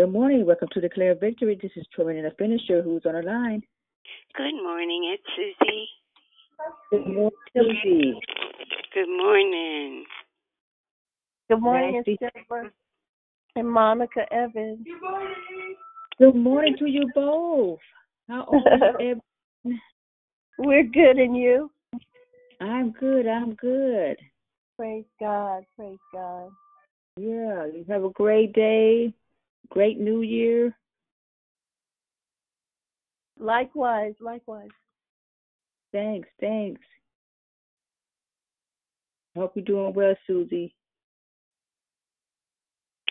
Good morning. Welcome to Declare Victory. This is Trina Finisher. Who's on the line? Good morning. It's Susie. Good morning, Susie. Good morning. Good morning, Nasty. it's Deborah and Monica Evans. Good morning Good morning to you both. How are you? Eb? We're good, and you? I'm good. I'm good. Praise God. Praise God. Yeah. You have a great day. Great New Year. Likewise, likewise. Thanks. Thanks. Hope you're doing well, Susie.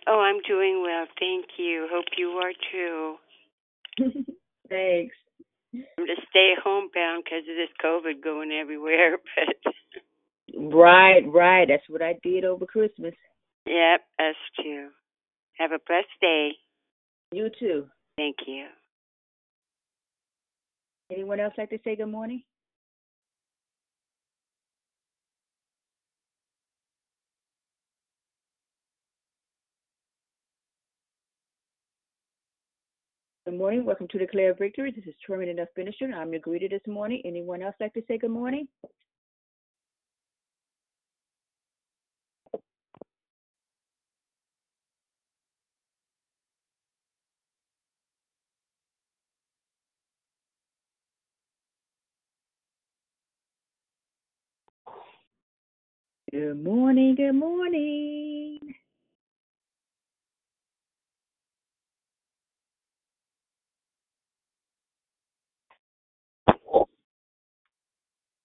Oh, I'm doing well. Thank you. Hope you are too. Thanks. I'm just stay home bound because of this COVID going everywhere. But Right, right. That's what I did over Christmas. yep, us too. Have a blessed day. You too. Thank you. Anyone else like to say good morning? Good morning. Welcome to Declare Victory. This is Truman Enough Finisher. I'm your greeter this morning. Anyone else like to say good morning? Good morning. Good morning.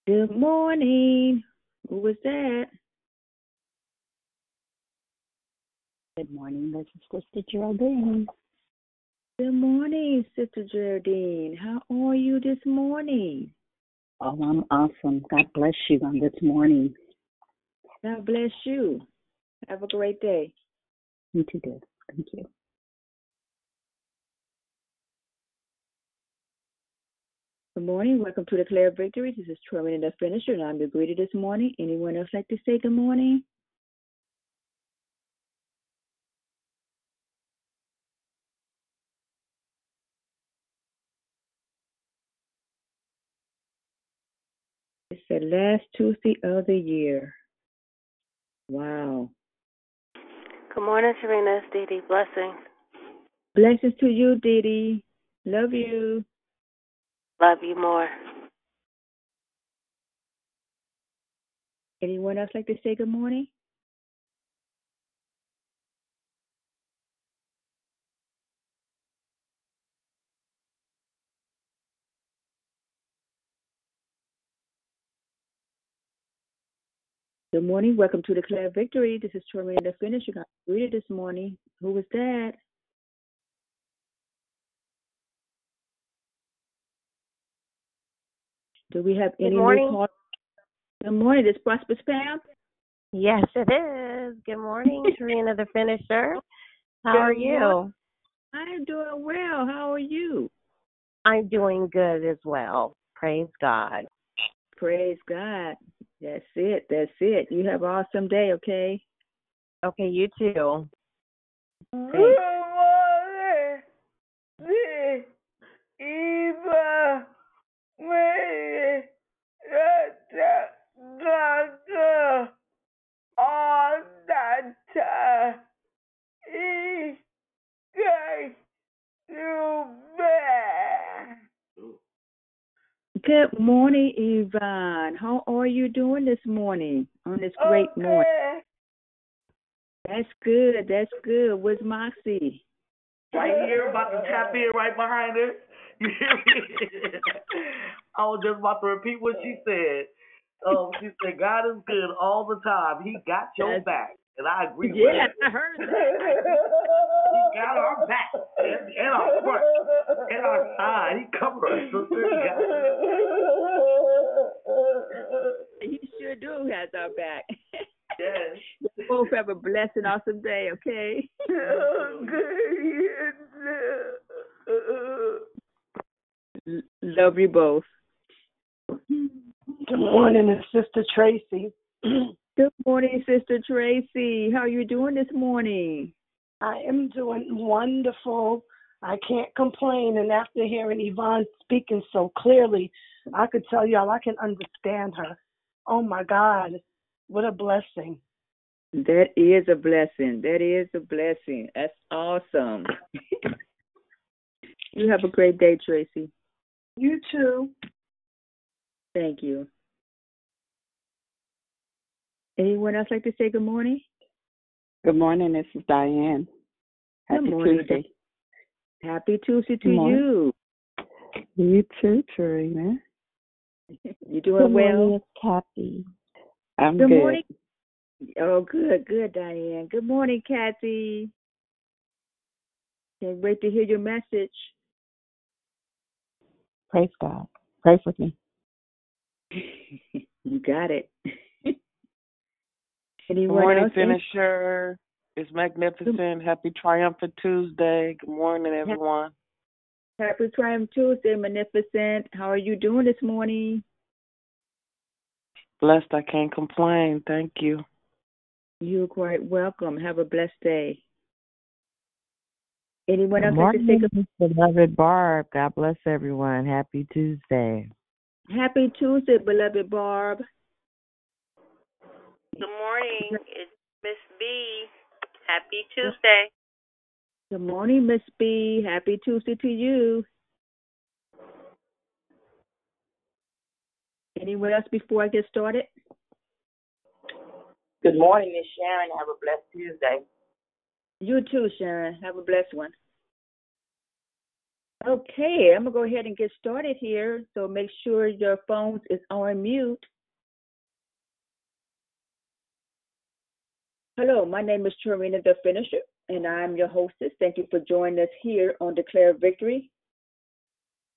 Good morning. Who was that? Good morning, this is Sister Geraldine. Good morning, Sister Geraldine. How are you this morning? Oh, I'm awesome. God bless you on this morning. God bless you. Have a great day. You too, dear. Thank you. Good morning. Welcome to Declare Victory. This is Truman the Finisher, and I'm your greeter this morning. Anyone else like to say good morning? It's the last Tuesday of the year. Wow. Good morning, Serena. It's Dee Dee. Blessings. Blessings to you, Didi. Love you. Love you more. Anyone else like to say good morning? Good morning. Welcome to Declare Victory. This is Truman the Finisher. I'm your greeter this morning. Who was that? Do we have Good any morning. new callers? Good morning. This Prosperous Pam. Yes, it is. Good morning, Serena the Finisher. How Good are you? morning. I'm doing well. How are you? I'm doing good as well. Praise God. Praise God. That's it. That's it. You have an awesome day, okay? Okay, you too. Thanks. Good morning, Yvonne. How are you doing this morning on this great morning? That's good. That's good. Where's Moxie? Right here, about to tap in right behind her. You hear me? I was just about to repeat what she said. Um, she said, God is good all the time. He got your That's- back. And I agree with Yeah. I heard that. He got our back and, and our front and our side. He covered us, sister. He got. He sure do has our back. Yes. You both have a blessed and awesome day, okay? L- Love you both. Good morning, it's Sister Tracy. Good morning, Sister Tracy. How are you doing this morning? I am doing wonderful. I can't complain. And after hearing Yvonne speaking so clearly, I could tell y'all I can understand her. Oh my God, what a blessing. That is a blessing. That is a blessing. That's awesome. you have a great day, Tracy. You too. Thank you. Anyone else like to say good morning? Good morning. This is Diane. Happy good morning. Tuesday. Happy Tuesday to you. You too, Tarina. You doing Good well? morning, Kathy. I'm Good good. morning. Oh, good, good, Diane. Good morning, Kathy. Can't wait to hear your message. Praise God. Pray for me. you got it. Good Anyone morning, else? finisher. It's magnificent. Happy Triumphant Tuesday. Good morning, everyone. Happy Triumph Tuesday, Magnificent. How are you doing this morning? Blessed. I can't complain. Thank you. You're quite welcome. Have a blessed day. Anyone Good else like to say morning, good beloved Barb. God bless everyone. Happy Tuesday. Happy Tuesday, beloved Barb. Good morning. It's Miss B. Happy Tuesday. Good morning, Miss B. Happy Tuesday to you. Anyone else before I get started? Good morning, Miss Sharon. Have a blessed Tuesday. You too, Sharon. Have a blessed one. Okay, I'm gonna go ahead and get started here. So make sure your phones is on mute. Hello, my name is Tarina the Finisher, and I'm your hostess. Thank you for joining us here on Declare Victory.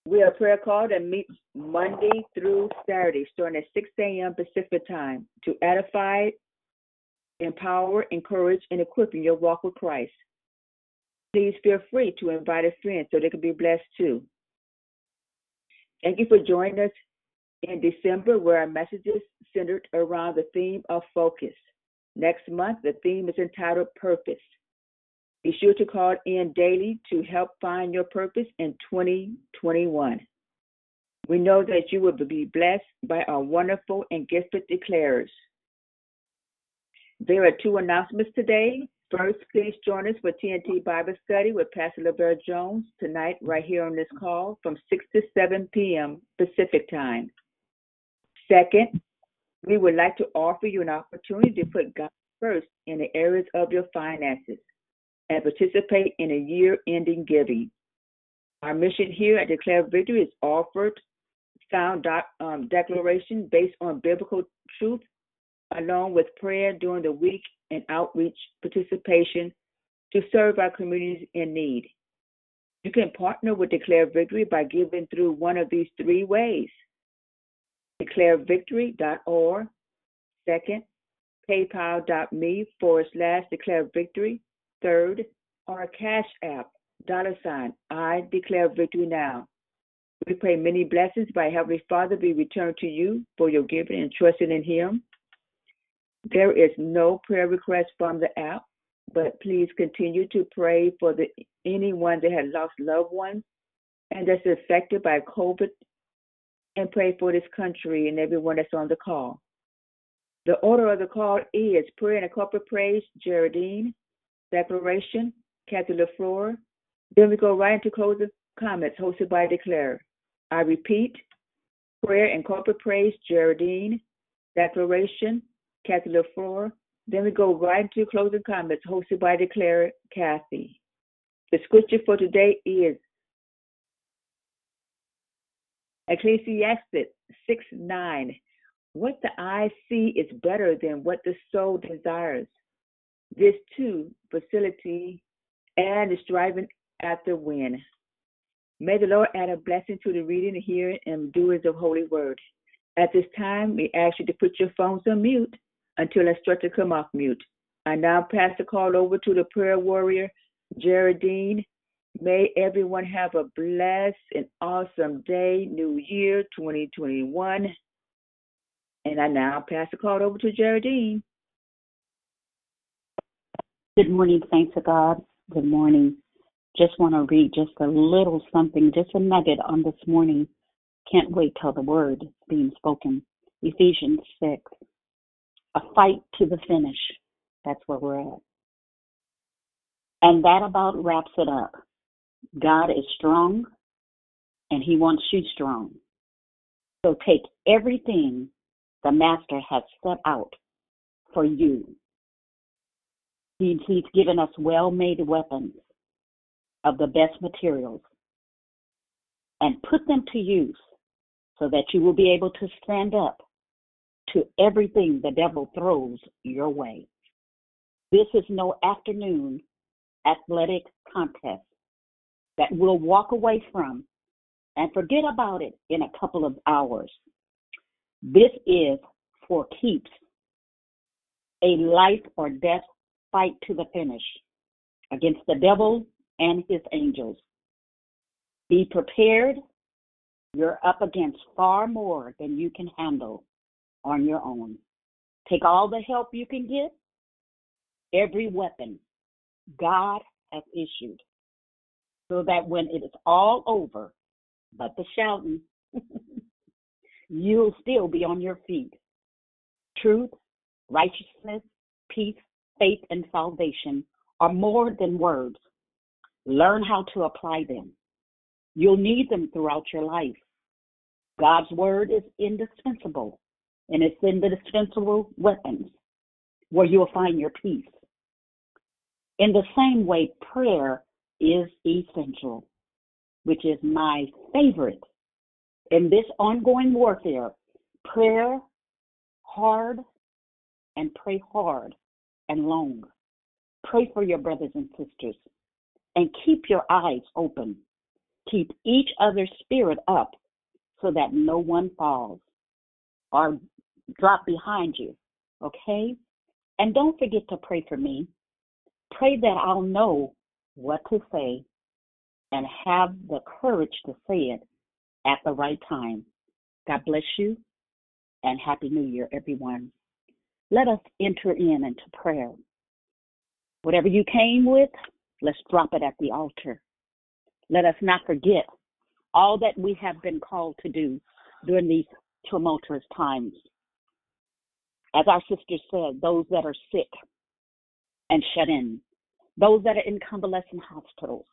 We are prayer call and meet Monday through Saturday, starting at 6 a.m. Pacific time, to edify, empower, encourage, and equip in your walk with Christ. Please feel free to invite a friend so they can be blessed too. Thank you for joining us in December, where our messages centered around the theme of focus. Next month, the theme is entitled Purpose. Be sure to call in daily to help find your purpose in 2021. We know that you will be blessed by our wonderful and gifted declarers. There are two announcements today. First, please join us for TNT Bible Study with Pastor LaBelle Jones tonight, right here on this call from 6 to 7 p.m. Pacific Time. Second, we would like to offer you an opportunity to put God first in the areas of your finances and participate in a year ending giving. Our mission here at Declare Victory is offered sound doc, um, declaration based on biblical truth, along with prayer during the week and outreach participation to serve our communities in need. You can partner with Declare Victory by giving through one of these three ways declarevictory.org. Second, paypal.me forward slash declare victory. Third, our Cash App, dollar sign, I declare victory now. We pray many blessings by Heavenly Father be returned to you for your giving and trusting in Him. There is no prayer request from the app, but please continue to pray for the anyone that has lost loved ones and that's affected by COVID and pray for this country and everyone that's on the call. The order of the call is prayer and corporate praise, Geraldine, declaration, Kathy LaFleur. Then we go right into closing comments hosted by Declare. I repeat, prayer and corporate praise, Geraldine, declaration, Kathy LaFleur. Then we go right into closing comments hosted by Declare, Kathy. The scripture for today is Ecclesiastes 6 9. What the eye see is better than what the soul desires. This too, facility and the striving after win. May the Lord add a blessing to the reading, hearing, and doers of Holy Word. At this time, we ask you to put your phones on mute until instructed to come off mute. I now pass the call over to the prayer warrior, Geraldine. May everyone have a blessed and awesome day, New Year 2021. And I now pass the call over to Geraldine. Good morning, thanks to God. Good morning. Just want to read just a little something, just a nugget on this morning. Can't wait till the word is being spoken. Ephesians 6. A fight to the finish. That's where we're at. And that about wraps it up. God is strong and he wants you strong. So take everything the master has set out for you. He's, he's given us well made weapons of the best materials and put them to use so that you will be able to stand up to everything the devil throws your way. This is no afternoon athletic contest that we'll walk away from and forget about it in a couple of hours. This is for keeps a life or death fight to the finish against the devil and his angels. Be prepared. You're up against far more than you can handle on your own. Take all the help you can get, every weapon God has issued, so that when it is all over, but the shouting, you'll still be on your feet. Truth, righteousness, peace, faith, and salvation are more than words. Learn how to apply them. You'll need them throughout your life. God's word is indispensable, and it's indispensable weapons where you'll find your peace. In the same way, prayer is essential, which is my favorite. In this ongoing warfare, prayer hard and pray hard and long. Pray for your brothers and sisters and keep your eyes open. Keep each other's spirit up so that no one falls or drop behind you. Okay? And don't forget to pray for me. Pray that I'll know what to say and have the courage to say it at the right time. God bless you and Happy New Year, everyone. Let us enter in into prayer. Whatever you came with, let's drop it at the altar. Let us not forget all that we have been called to do during these tumultuous times. As our sister said, those that are sick and shut in, those that are in convalescent hospitals,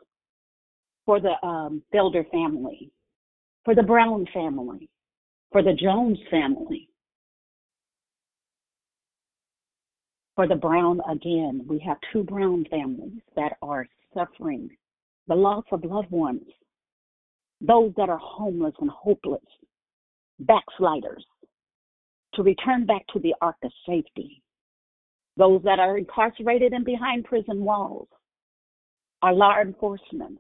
for the um, Felder family, for the Brown family, for the Jones family, for the Brown again. We have two Brown families that are suffering the loss of loved ones, those that are homeless and hopeless, backsliders, to return back to the ark of safety, those that are incarcerated and behind prison walls, our law enforcement,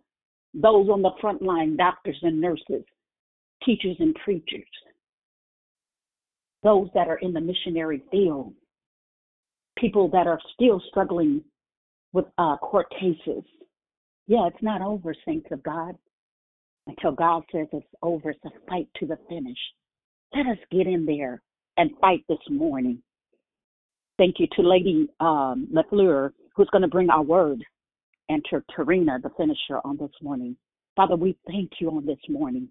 those on the front line, doctors and nurses, teachers and preachers, those that are in the missionary field, people that are still struggling with uh, court cases. Yeah, it's not over, saints of God. Until God says it's over, it's a fight to the finish. Let us get in there and fight this morning. Thank you to Lady um, who's going to bring our word, and to Tarina, the finisher, on this morning. Father, we thank you on this morning.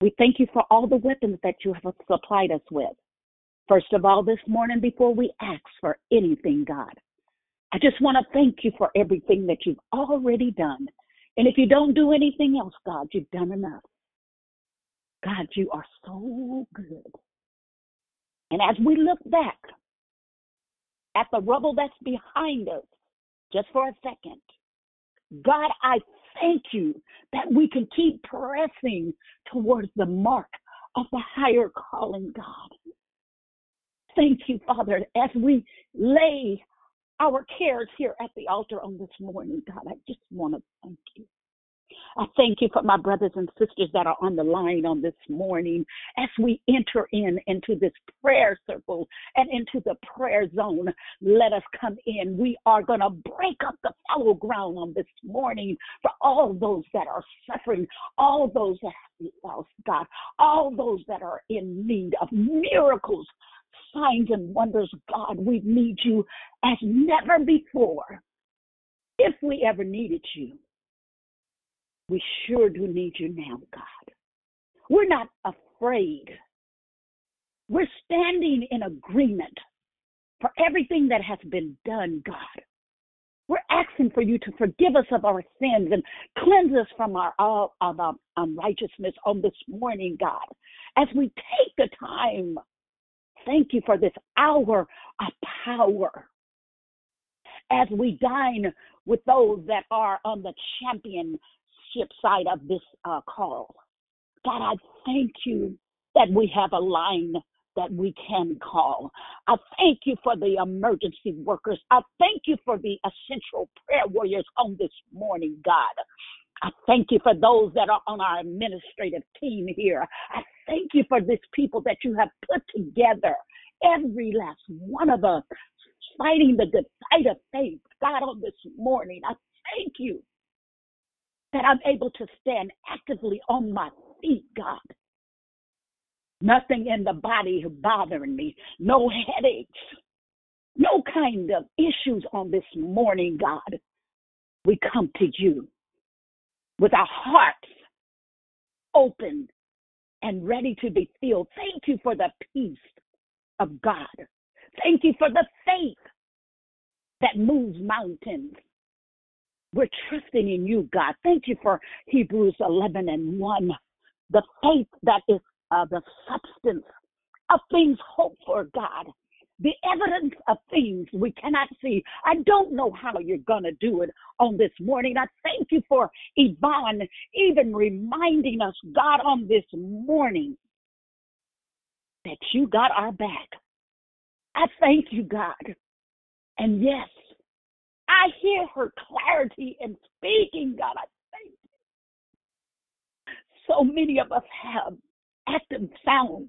We thank you for all the weapons that you have supplied us with. First of all, this morning, before we ask for anything, God, I just want to thank you for everything that you've already done. And if you don't do anything else, God, you've done enough. God, you are so good. And as we look back at the rubble that's behind us, just for a second, God, I thank you that we can keep pressing towards the mark of the higher calling, God thank you, Father, as we lay our cares here at the altar on this morning, God. I just want to thank you. I thank you for my brothers and sisters that are on the line on this morning as we enter in into this prayer circle and into the prayer zone. Let us come in. We are going to break up the fallow ground on this morning for all those that are suffering, all those that have lost God, all those that are in need of miracles signs and wonders, God. We need you as never before. if we ever needed you, we sure do need you now, God. We're not afraid. We're standing in agreement for everything that has been done, God. We're asking for you to forgive us of our sins and cleanse us from our all of our unrighteousness on this morning, God. As we take the time, thank you for this hour of power. As we dine with those that are on the championship side of this uh, call, God, I thank you that we have a line that we can call. I thank you for the emergency workers. I thank you for the essential prayer warriors on this morning, God. I thank you for those that are on our administrative team here. I thank you for this people that you have put together, every last one of us, fighting the good fight of faith. God, on this morning, I thank you that I'm able to stand actively on my feet, God. Nothing in the body bothering me, no headaches, no kind of issues on this morning, God. We come to you with our hearts open and ready to be filled. Thank you for the peace of God. Thank you for the faith that moves mountains. We're trusting in you, God. Thank you for Hebrews 11 and 1. The faith that is uh, the substance of things hoped for, God. The evidence of things we cannot see. I don't know how you're going to do it on this morning. I thank you for Yvonne even reminding us, God, on this morning that you got our back. I thank you, God. And yes, I hear her clarity in speaking, God. I thank you. So many of us have active sounds.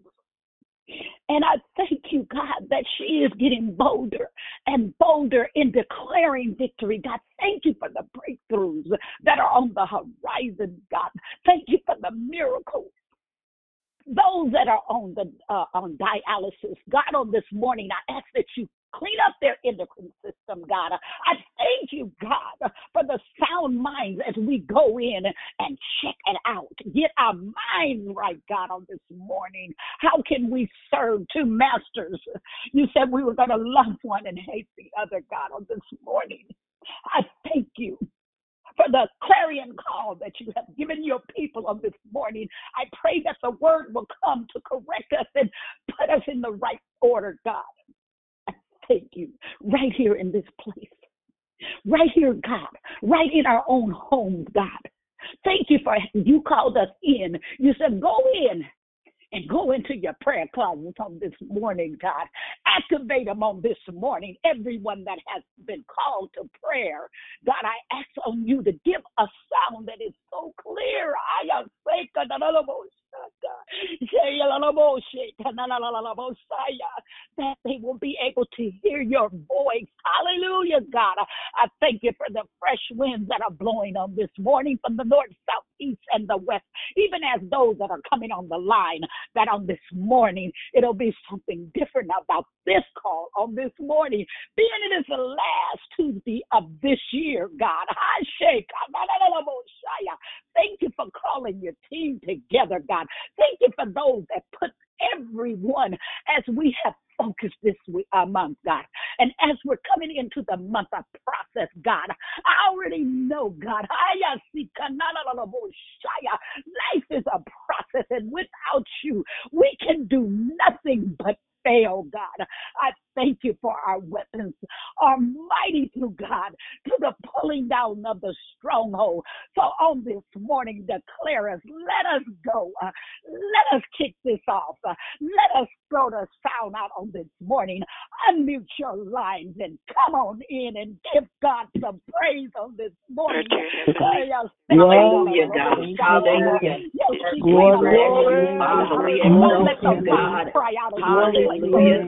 And I thank you, God, that she is getting bolder and bolder in declaring victory. God, thank you for the breakthroughs that are on the horizon, God. Thank you for the miracles those that are on the uh, on dialysis, God, on this morning, I ask that you clean up their endocrine system, God. I thank you, God, for the sound minds as we go in and check it out. Get our minds right, God, on this morning. How can we serve two masters? You said we were going to love one and hate the other, God, on this morning. I thank you for the clarion call that you have given your people on this morning. I pray that the word will come to correct us and put us in the right order, God. Thank you right here in this place. Right here, God. Right in our own homes, God. Thank you for you called us in. You said, go in and go into your prayer closets on this morning, God. Activate them on this morning. Everyone that has been called to prayer, God, I ask on you to give a sound that is so clear. I am that they will be able to hear your voice. Hallelujah, God. I thank you for the fresh winds that are blowing on this morning from the north, south, east, and the west, even as those that are coming on the line, that on this morning it'll be something different about this call on this morning, being it is the last Tuesday of this year, God. I shake. Thank you for calling your team together, God. Thank you for those that put everyone as we have focused this week, uh, month, God. And as we're coming into the month of process, God, I already know, God, life is a process, and without you, we can do nothing but fail, God. I thank you for our weapons are mighty through God to the pulling down of the stronghold. So on this morning, declare us, let us go. Uh, let us kick this off. Uh, let us throw the sound out on this morning. Unmute your lines and come on in and give God some praise on this morning. Hallelujah, God. Hallelujah. Glory, Hallelujah, God. Hallelujah.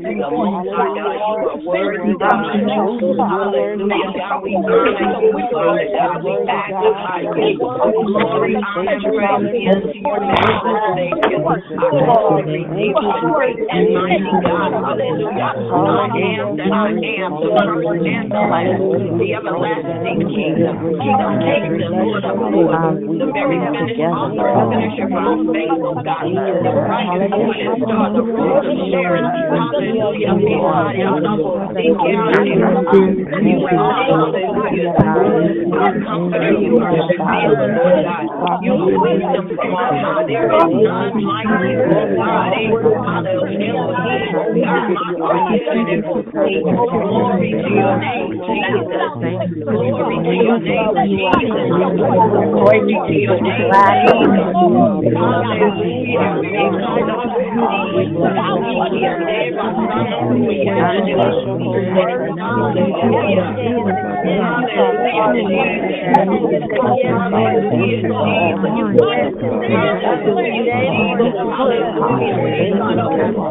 God, you are worthy, God. Hallelujah, God. We honor you, Father God. We magnify you. Glory, honor, praise, yes, your name. Thank you. I receive you. and mighty God. Hallelujah. I am that I am, the first and the last, the everlasting King, King of kings and Lord of lords, the very finished author and finisher of our faith, oh God, the bright and morning star, the rose of Sharon. Hallelujah. Be high on us, seek out You are, hallelujah, our comforter, you are the healer, Lord God. You are wisdom from on high. There is none like you, oh God. Hallelujah name you. Jesus. Glory to your name, Jesus. Glory to your name, Jesus. Glory to your name, Jesus.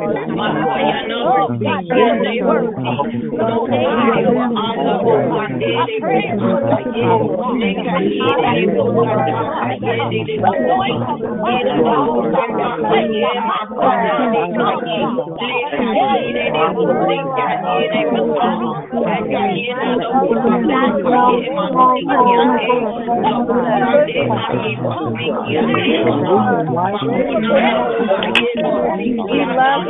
Thank love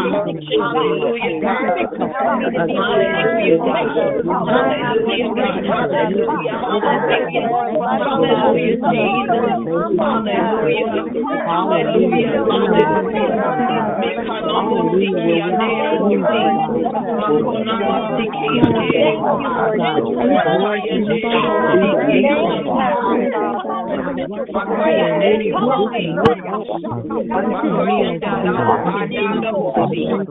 Hallelujah. Hallelujah your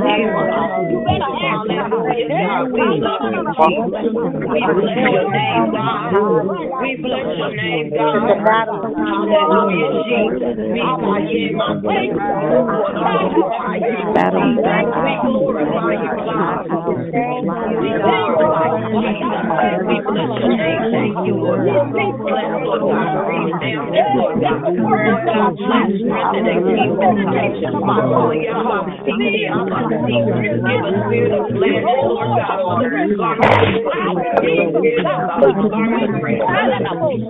name. We bless your name, God. We bless your name, God. We Thank you, temptation. Give us spirit of Lord God, on the the Lord God, abound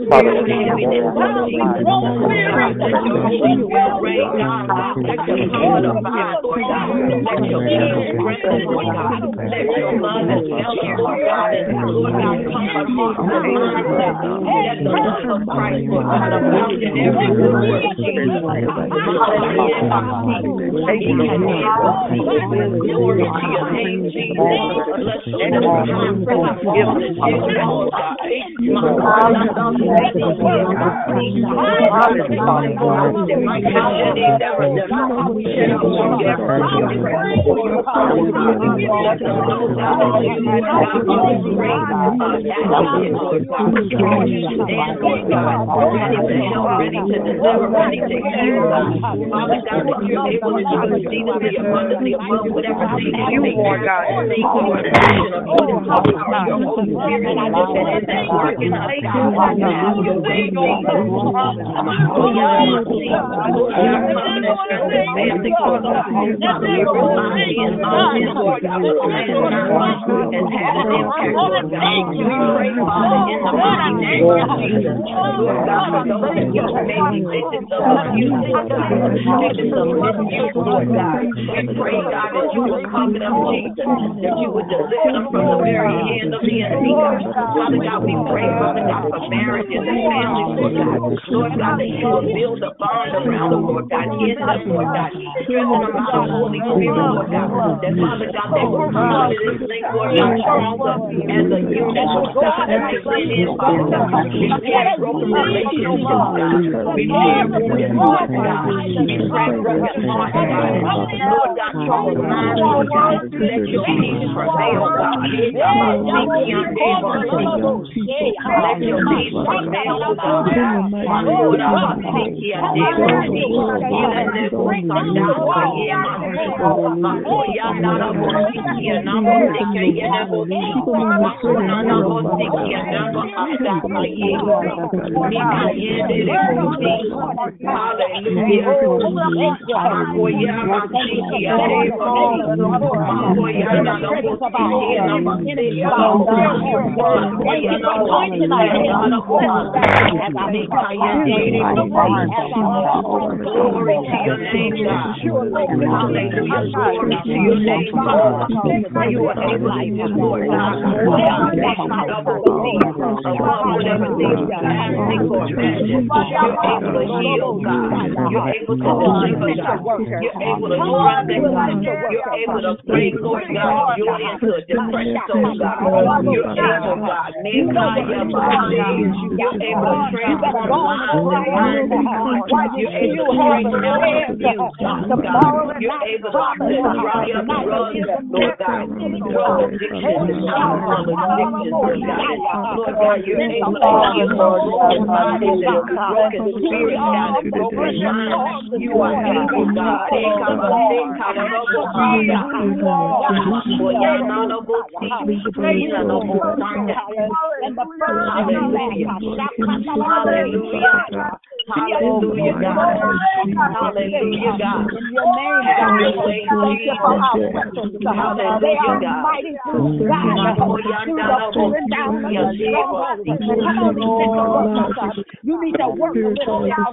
ready to deliver, ready to heal. God, that you're able to do exceedingly abundantly above whatever thing Lord God. Thank you for the of you, the power of your Holy Spirit. I just said it that work in us, God. Have your way, Jesus. Yeah, my King. Lord God, come and strengthen the family, Lord God. Father, we rely in on him, Lord God. The plan is not much has had an impact, Lord God. We pray, Father, the mighty of Jesus. Lord God, for those that you may be victims of Lord Lord God. We pray, God, that you would cover them, Jesus, that you would deliver them from the very hand of the enemy, God. Father God, we pray, Father God, for marriages and families, Lord God. Lord God, that you will build a bond around them, Lord God, in them, Lord God. Strengthen them by the Holy Spirit, Lord God. That, Father God, they will come out of this thing, Lord God, stronger as a unit, Lord God, as they went in, Father God. Repair broken relationships, God. Repair broken hearts, God. Repair broken hearts, God. Lord God, trouble minds, Lord God. Let your peace prevail, God. Let your peace prevail, God. Glory to your name, God. Hallelujah. Glory to your name, God. You are able to do, Lord God, more than double above whatever things you ask, think, or imagine. Able to God. You're able to. You're able to bring, Lord God, into a depressed soul, God. You're able, God. You're able to transform God. You're able to abuse, God. You're able to dry up drugs, Lord God. Drug addiction and alcohol addiction, Lord God. Lord God, you're able to heal broken bodies and broken spirits, God, and broken minds. You are able, God. Hallelujah. Hallelujah, God. Hallelujah, God. In your name, Have God. your way, Thank you for our Jesus. weapons, God. They Hallelujah, are God. mighty through God. Through the pulling down of the strongholds. Come on, you need to work on God.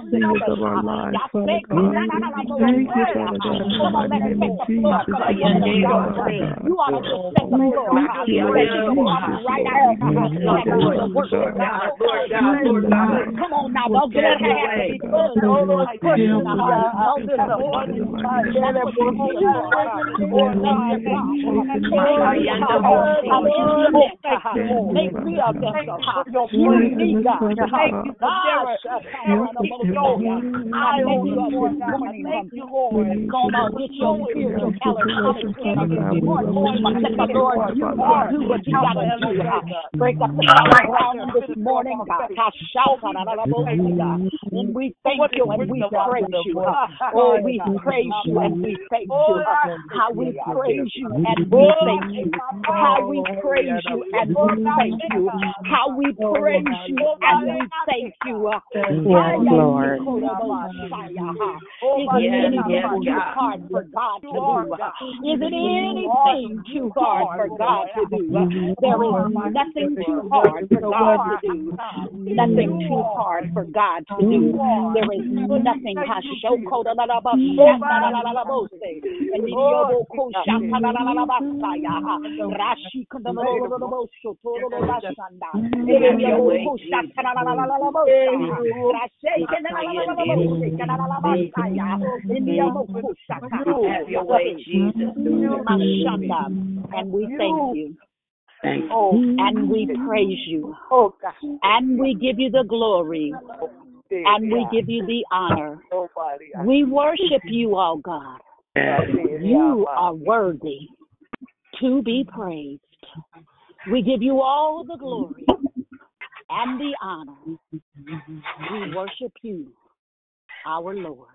You need to work a little bit on of our lives, Thank you, Father God, in the Come on, mighty let's name of the floor. Jesus. Come Thank on, you, let's Father. God. You ought to just take the. Thank you, Lord Let you walk Jesus, Lord. out. Thank you, Let you Lord God. God. Lord God, Come on now, don't get Have it your half way. to be good. Like pushing the heart. Don't Father God, disappoint in the me. mighty name That's of what you need, Lord. Oh, thank you, God. I'm in your midst. Make me a vessel. Use me, God. God, I lift you up this morning. Come your spiritual calisthenics in this morning. Let the Lord do what you got to do. Break up the ground this morning, God. And we thank you and we praise you. Oh, we praise you and we thank you. How we praise you and we thank you. How we praise you and we thank you. How we praise you and we thank you. Yes, Lord. Is it anything too hard for God to do? Is it anything too hard for God to do? There is nothing too hard for God to do. Nothing too hard for God to do. There is nothing. Have your way, Jesus. And we thank you. Thank you. Oh, and we praise you. Oh, God. And we give you the glory. And we give you the honor. We worship you, oh God. You are worthy to be praised. We give you all the glory and the honor. We worship you our Lord,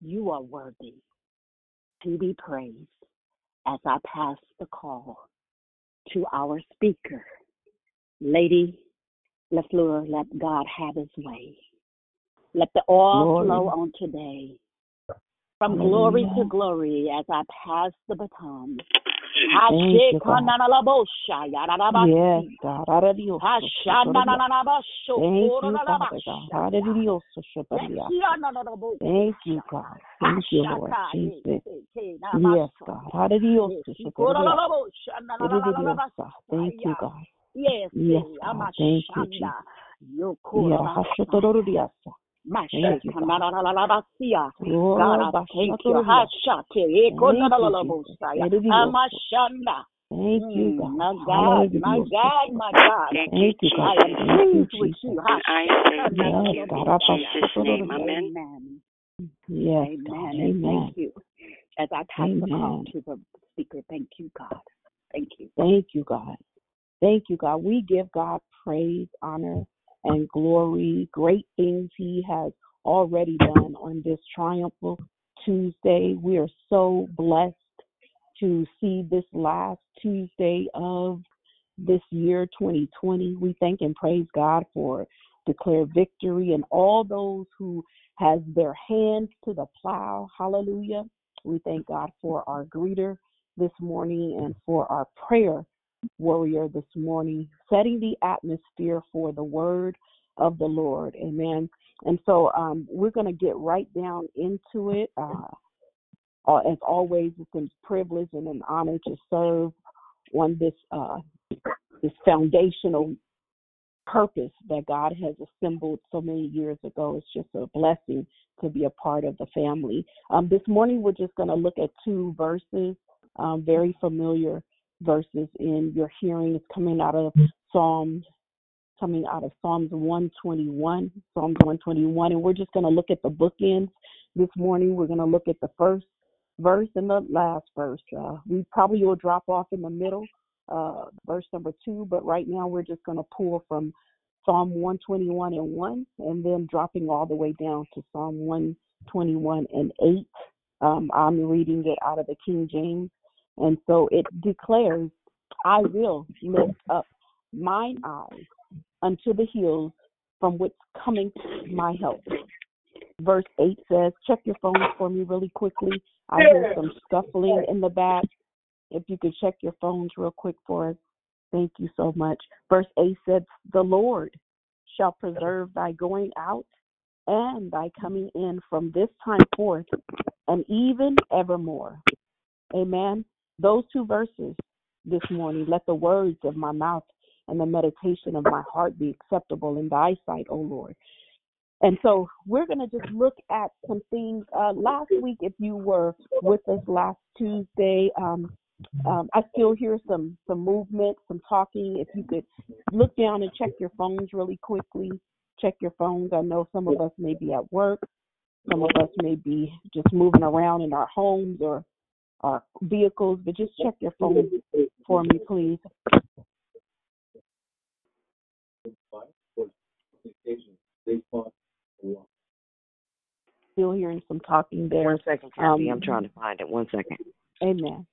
you are worthy to be praised as I pass the call to our speaker, Lady LaFleur. Let God have his way. Let the oil Glory. flow on today. From mm. glory to glory as I pass the baton. Thank you, God. Yes, God. Thank you, God. kororabasha. Hallelujah. Yeshiananabosha. Thank you, God. Thank you, Lord Jesus. Yes, God. Thank you, God. Yes, Yes, God. Thank you, Jesus. Amashanda. Yeah, Yokorabasa. hashotororiasa. Thank you, God. Mashekananalabasia. Lord, God, I thank you. bashatororiasa. Hashate, Thank you, ekonanalabosaya. Jesus. Amashanda. Thank you, Mm, God. My God, my Hallelujah. God, my God. Thank you, Thank you, God. I am Jesus. Thank you, pleased with Jesus. you. And I say thank Yes, you God. in Jesus' name. Amen. Amen. Yes, Amen. God. And Amen. thank you. As I pass the call Amen. to the speaker, thank you, God. Thank you. Thank you, God. Thank you, God. We give God praise, honor, and glory. Great things He has already done on this triumphal Tuesday. We are so blessed to see this last Tuesday of this year 2020. We thank and praise God for declare victory and all those who has their hands to the plow. Hallelujah. We thank God for our greeter this morning and for our prayer warrior this morning, setting the atmosphere for the word of the Lord. Amen. And so um, we're going to get right down into it. Uh, uh, as always, it's a privilege and an honor to serve on this uh, this foundational purpose that God has assembled so many years ago. It's just a blessing to be a part of the family. Um, this morning, we're just going to look at two verses, um, very familiar verses in your hearing. It's coming out of Psalms, coming out of Psalms 121, Psalms 121, and we're just going to look at the bookends this morning. We're going to look at the first verse and the last verse. Uh, we probably will drop off in the middle, uh, verse number two, but right now we're just going to pull from Psalm 121 and 1, and then dropping all the way down to Psalm 121 and 8. Um, I'm reading it out of the King James. And so it declares, I will lift up mine eyes unto the hills from which coming my help. Verse 8 says, check your phones for me really quickly. I hear some scuffling in the back. If you could check your phones real quick for us. Thank you so much. Verse 8 says, The Lord shall preserve thy going out and thy coming in from this time forth and even evermore. Amen. Those two verses this morning, let the words of my mouth and the meditation of my heart be acceptable in thy sight, O Lord. And so we're going to just look at some things. Uh, last week, if you were with us last Tuesday, um, um, I still hear some some movement, some talking. If you could look down and check your phones really quickly, check your phones. I know some of us may be at work, some of us may be just moving around in our homes or our vehicles, but just check your phone for me, please. Still hearing some talking there. One second, Kathy. Um, I'm trying to find it. One second. Amen.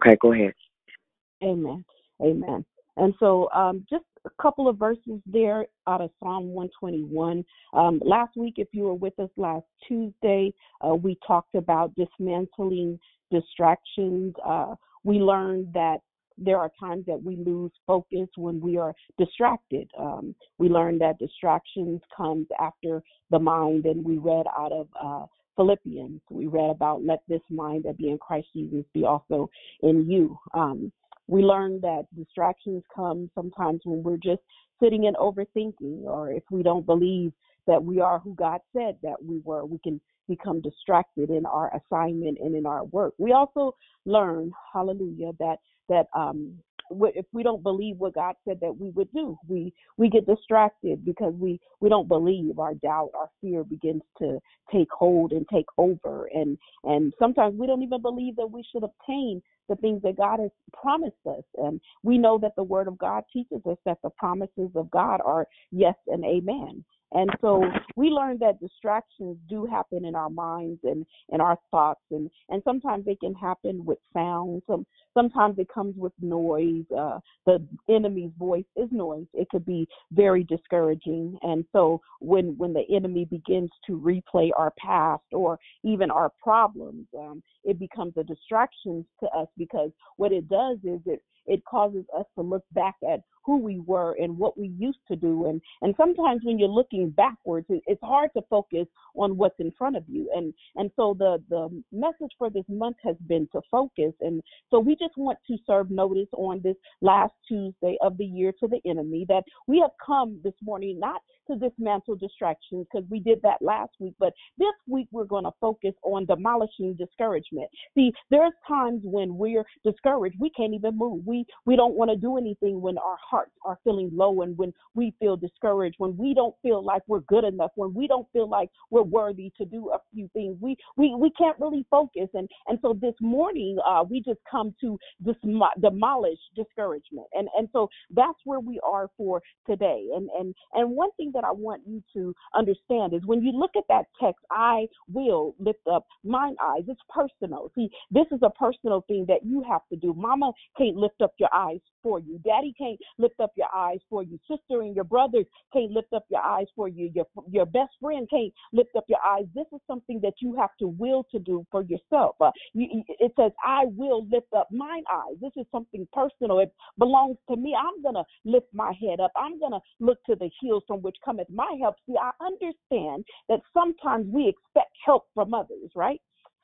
Okay, go ahead. Amen. Amen. And so, um, just a couple of verses there out of Psalm 121. Um, last week, if you were with us last Tuesday, uh, we talked about dismantling distractions. Uh, we learned that there are times that we lose focus when we are distracted. Um, we learned that distractions comes after the mind, and we read out of uh, Philippians. We read about let this mind that be in Christ Jesus be also in you. Um, we learn that distractions come sometimes when we're just sitting and overthinking, or if we don't believe that we are who God said that we were, we can become distracted in our assignment and in our work. We also learn, hallelujah, that that um if we don't believe what God said that we would do, we we get distracted because we we don't believe. Our doubt, our fear begins to take hold and take over, and and sometimes we don't even believe that we should obtain the things that God has promised us. And we know that the Word of God teaches us that the promises of God are yes and amen. And so we learn that distractions do happen in our minds and in our thoughts, and and sometimes they can happen with sound. Some sometimes it comes with noise. Uh, the enemy's voice is noise. It could be very discouraging. And so when when the enemy begins to replay our past or even our problems, um, it becomes a distraction to us because what it does is it it causes us to look back at who we were and what we used to do. And and sometimes when you're looking backwards it's hard to focus on what's in front of you. And and so the the message for this month has been to focus. And so we just want to serve notice on this last Tuesday of the year to the enemy that we have come this morning not to dismantle distractions because we did that last week but this week we're going to focus on demolishing discouragement. See there's times when we're discouraged. We can't even move. We we don't want to do anything when our hearts are feeling low and when we feel discouraged, when we don't feel like we're good enough, when we don't feel like we're worthy to do a few things, we we, we can't really focus. And and so this morning, uh, we just come to dis- demolish discouragement, and and so that's where we are for today. And and and one thing that I want you to understand is when you look at that text, I will lift up mine eyes. It's personal. See, this is a personal thing that you have to do. Mama can't lift up your eyes for you. Daddy can't lift up your eyes for you. Sister and your brothers can't lift up your eyes for you. Your your best friend can't lift up your eyes. This is something that you have to will to do for yourself. Uh, you, it says, "I will lift up mine eyes." This is something personal. It belongs to me. I'm gonna lift my head up. I'm gonna look to the hills from which cometh my help. See, I understand that sometimes we expect help from others, right?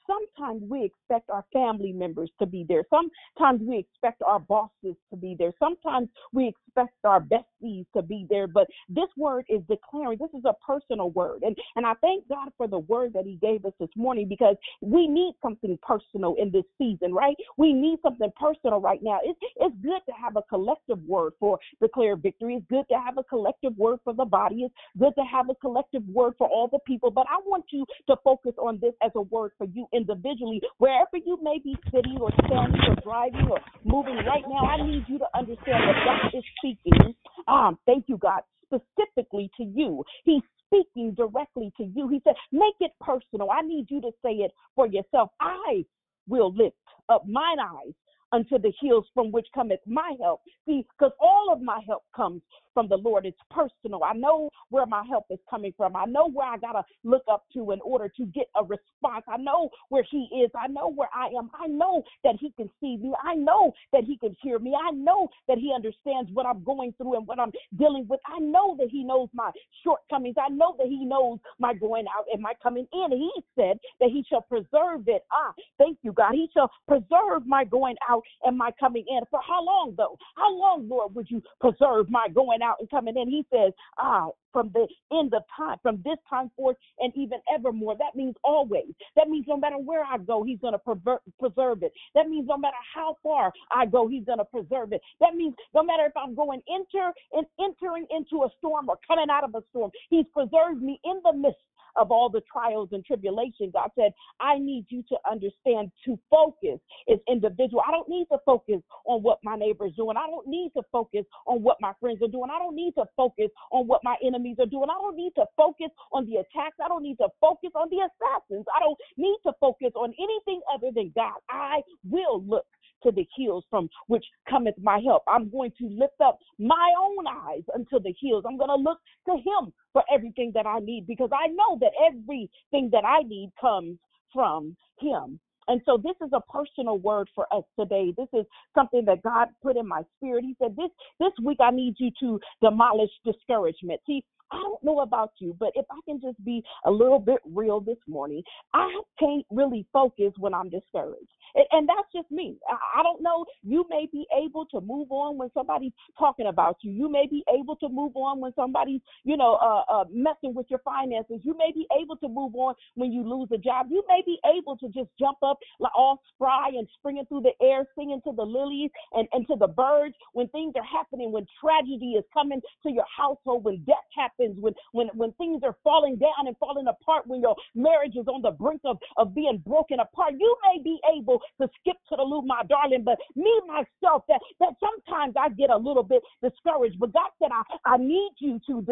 Sometimes we expect our family members to be there. Sometimes we expect our bosses to be there. Sometimes we expect our besties to be there. But this word is declaring, this is a personal word. And, and I thank God for the word that He gave us this morning because we need something personal in this season, right? We need something personal right now. It's, it's good to have a collective word for declare victory. It's good to have a collective word for the body. It's good to have a collective word for all the people. But I want you to focus on this as a word for you individually, wherever you may be sitting or standing or driving or moving right now, I need you to understand that God is speaking. Um, thank you, God, specifically to you. He's speaking directly to you. He said, make it personal. I need you to say it for yourself. I will lift up mine eyes unto the hills from which cometh my help. See, because all of my help comes from the Lord. It's personal. I know where my help is coming from. I know where I got to look up to in order to get a response. I know where He is. I know where I am. I know that He can see me. I know that He can hear me. I know that He understands what I'm going through and what I'm dealing with. I know that He knows my shortcomings. I know that He knows my going out and my coming in. He said that He shall preserve it. Ah, thank you, God. He shall preserve my going out and my coming in. For how long, though? How long, Lord, would you preserve my going out and coming in? He says, ah, from the end of time, from this time forth and even evermore. That means always. That means no matter where I go, he's going to preserve it. That means no matter how far I go, he's going to preserve it. That means no matter if I'm going enter and entering into a storm or coming out of a storm, he's preserved me in the midst of all the trials and tribulation. God said, I need you to understand to focus is individual. I don't need to focus on what my neighbor's doing. I don't need to focus on what my friends are doing. I don't need to focus on what my enemies are doing. I don't need to focus on the attacks. I don't need to focus on the assassins. I don't need to focus on anything other than God. I will look to the hills from which cometh my help. I'm going to lift up my own eyes unto the hills. I'm going to look to him for everything that I need because I know that everything that I need comes from him. And so this is a personal word for us today. This is something that God put in my spirit. He said, This this week I need you to demolish discouragement. See, I don't know about you, but if I can just be a little bit real this morning, I can't really focus when I'm discouraged. And, and that's just me. I, don't know. You may be able to move on when somebody's talking about you. You may be able to move on when somebody's, you know, uh, uh, messing with your finances. You may be able to move on when you lose a job. You may be able to just jump up like all spry and springing through the air, singing to the lilies and, and to the birds when things are happening, when tragedy is coming to your household, when death happens, when when when things are falling down and falling apart, when your marriage is on the brink of, of being broken apart. You may be able to skip to the loo, my darling, but me myself, that that sometimes I get a little bit discouraged. But God said, I, I need you to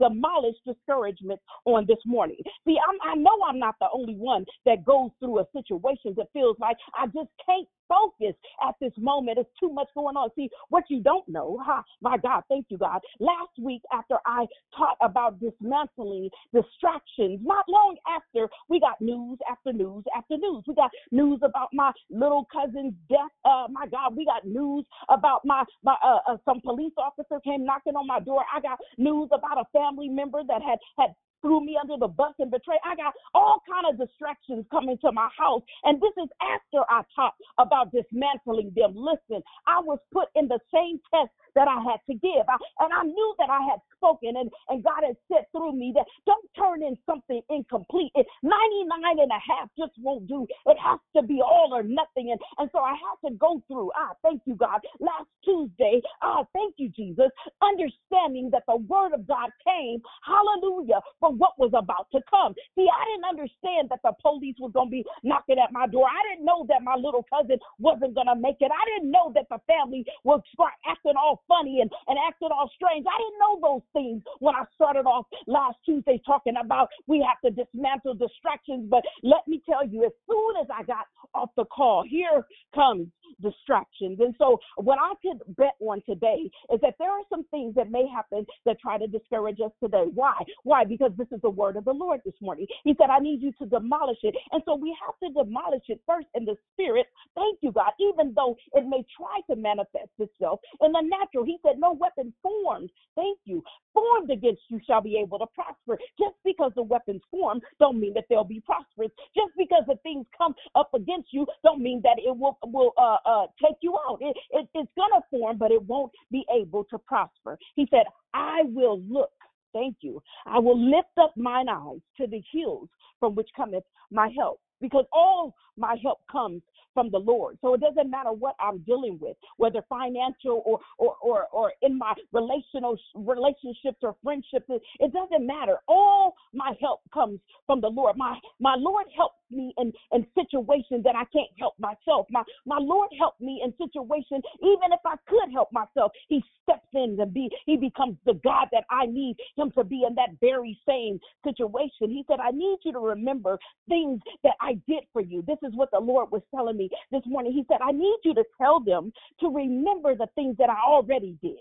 demolish discouragement on this morning. See, I'm, I know I'm not the only one that goes through a situation that feels like I just can't focus at this moment. It's too much going on. See, what you don't know, ha, my God, thank you, God. Last week, after I taught about dismantling distractions, not long after, we got news after news after news. We got news about my little cousin's death. Uh, my God, we got news about my, my uh, uh, some police officer came knocking on my door. I got news about a family member that had had threw me under the bus and betrayed. I got all kind of distractions coming to my house. And this is after I talked about dismantling them. Listen, I was put in the same test that I had to give. I, and I knew that I had spoken and, and God had said through me that don't turn in something incomplete. It, 99 and a half just won't do. It has to be all or nothing. And, and so I had to go through, ah, thank you, God, last Tuesday, ah, thank you, Jesus, understanding that the word of God came, hallelujah, for what was about to come. See, I didn't understand that the police was going to be knocking at my door. I didn't know that my little cousin wasn't going to make it. I didn't know that the family would start acting all funny and, and acting all strange. I didn't know those things when I started off last Tuesday talking about we have to dismantle distractions. But let me tell you, as soon as I got off the call, here comes distractions. And so, what I could bet on today is that there are some things that may happen that try to discourage us today. Why? Why? Because this is the word of the Lord this morning. He said, I need you to demolish it. And so, we have to demolish it first in the spirit. Thank you, God. Even though it may try to manifest itself in the natural, He said, No weapon formed, thank you, formed against you shall be able to prosper. Just because the weapons form don't mean that they'll be prosperous. Just because the things come up against you don't mean that it will will uh, uh, take you out. It, it, it's gonna form, but it won't be able to prosper. He said, "I will look." Thank you. I will lift up mine eyes to the hills from which cometh my help because all my help comes from the Lord. So it doesn't matter what I'm dealing with, whether financial or or or, or in my relational relationships or friendships. It, doesn't matter. All my help comes from the Lord. My my Lord helps me in, in situations that I can't help myself. My my Lord helped me in situations, even if I could help myself, He steps in and be He becomes the God that I need Him to be in that very same situation. He said, I need you to remember things that I did for you. This is what the Lord was telling me this morning. He said, I need you to tell them to remember the things that I already did.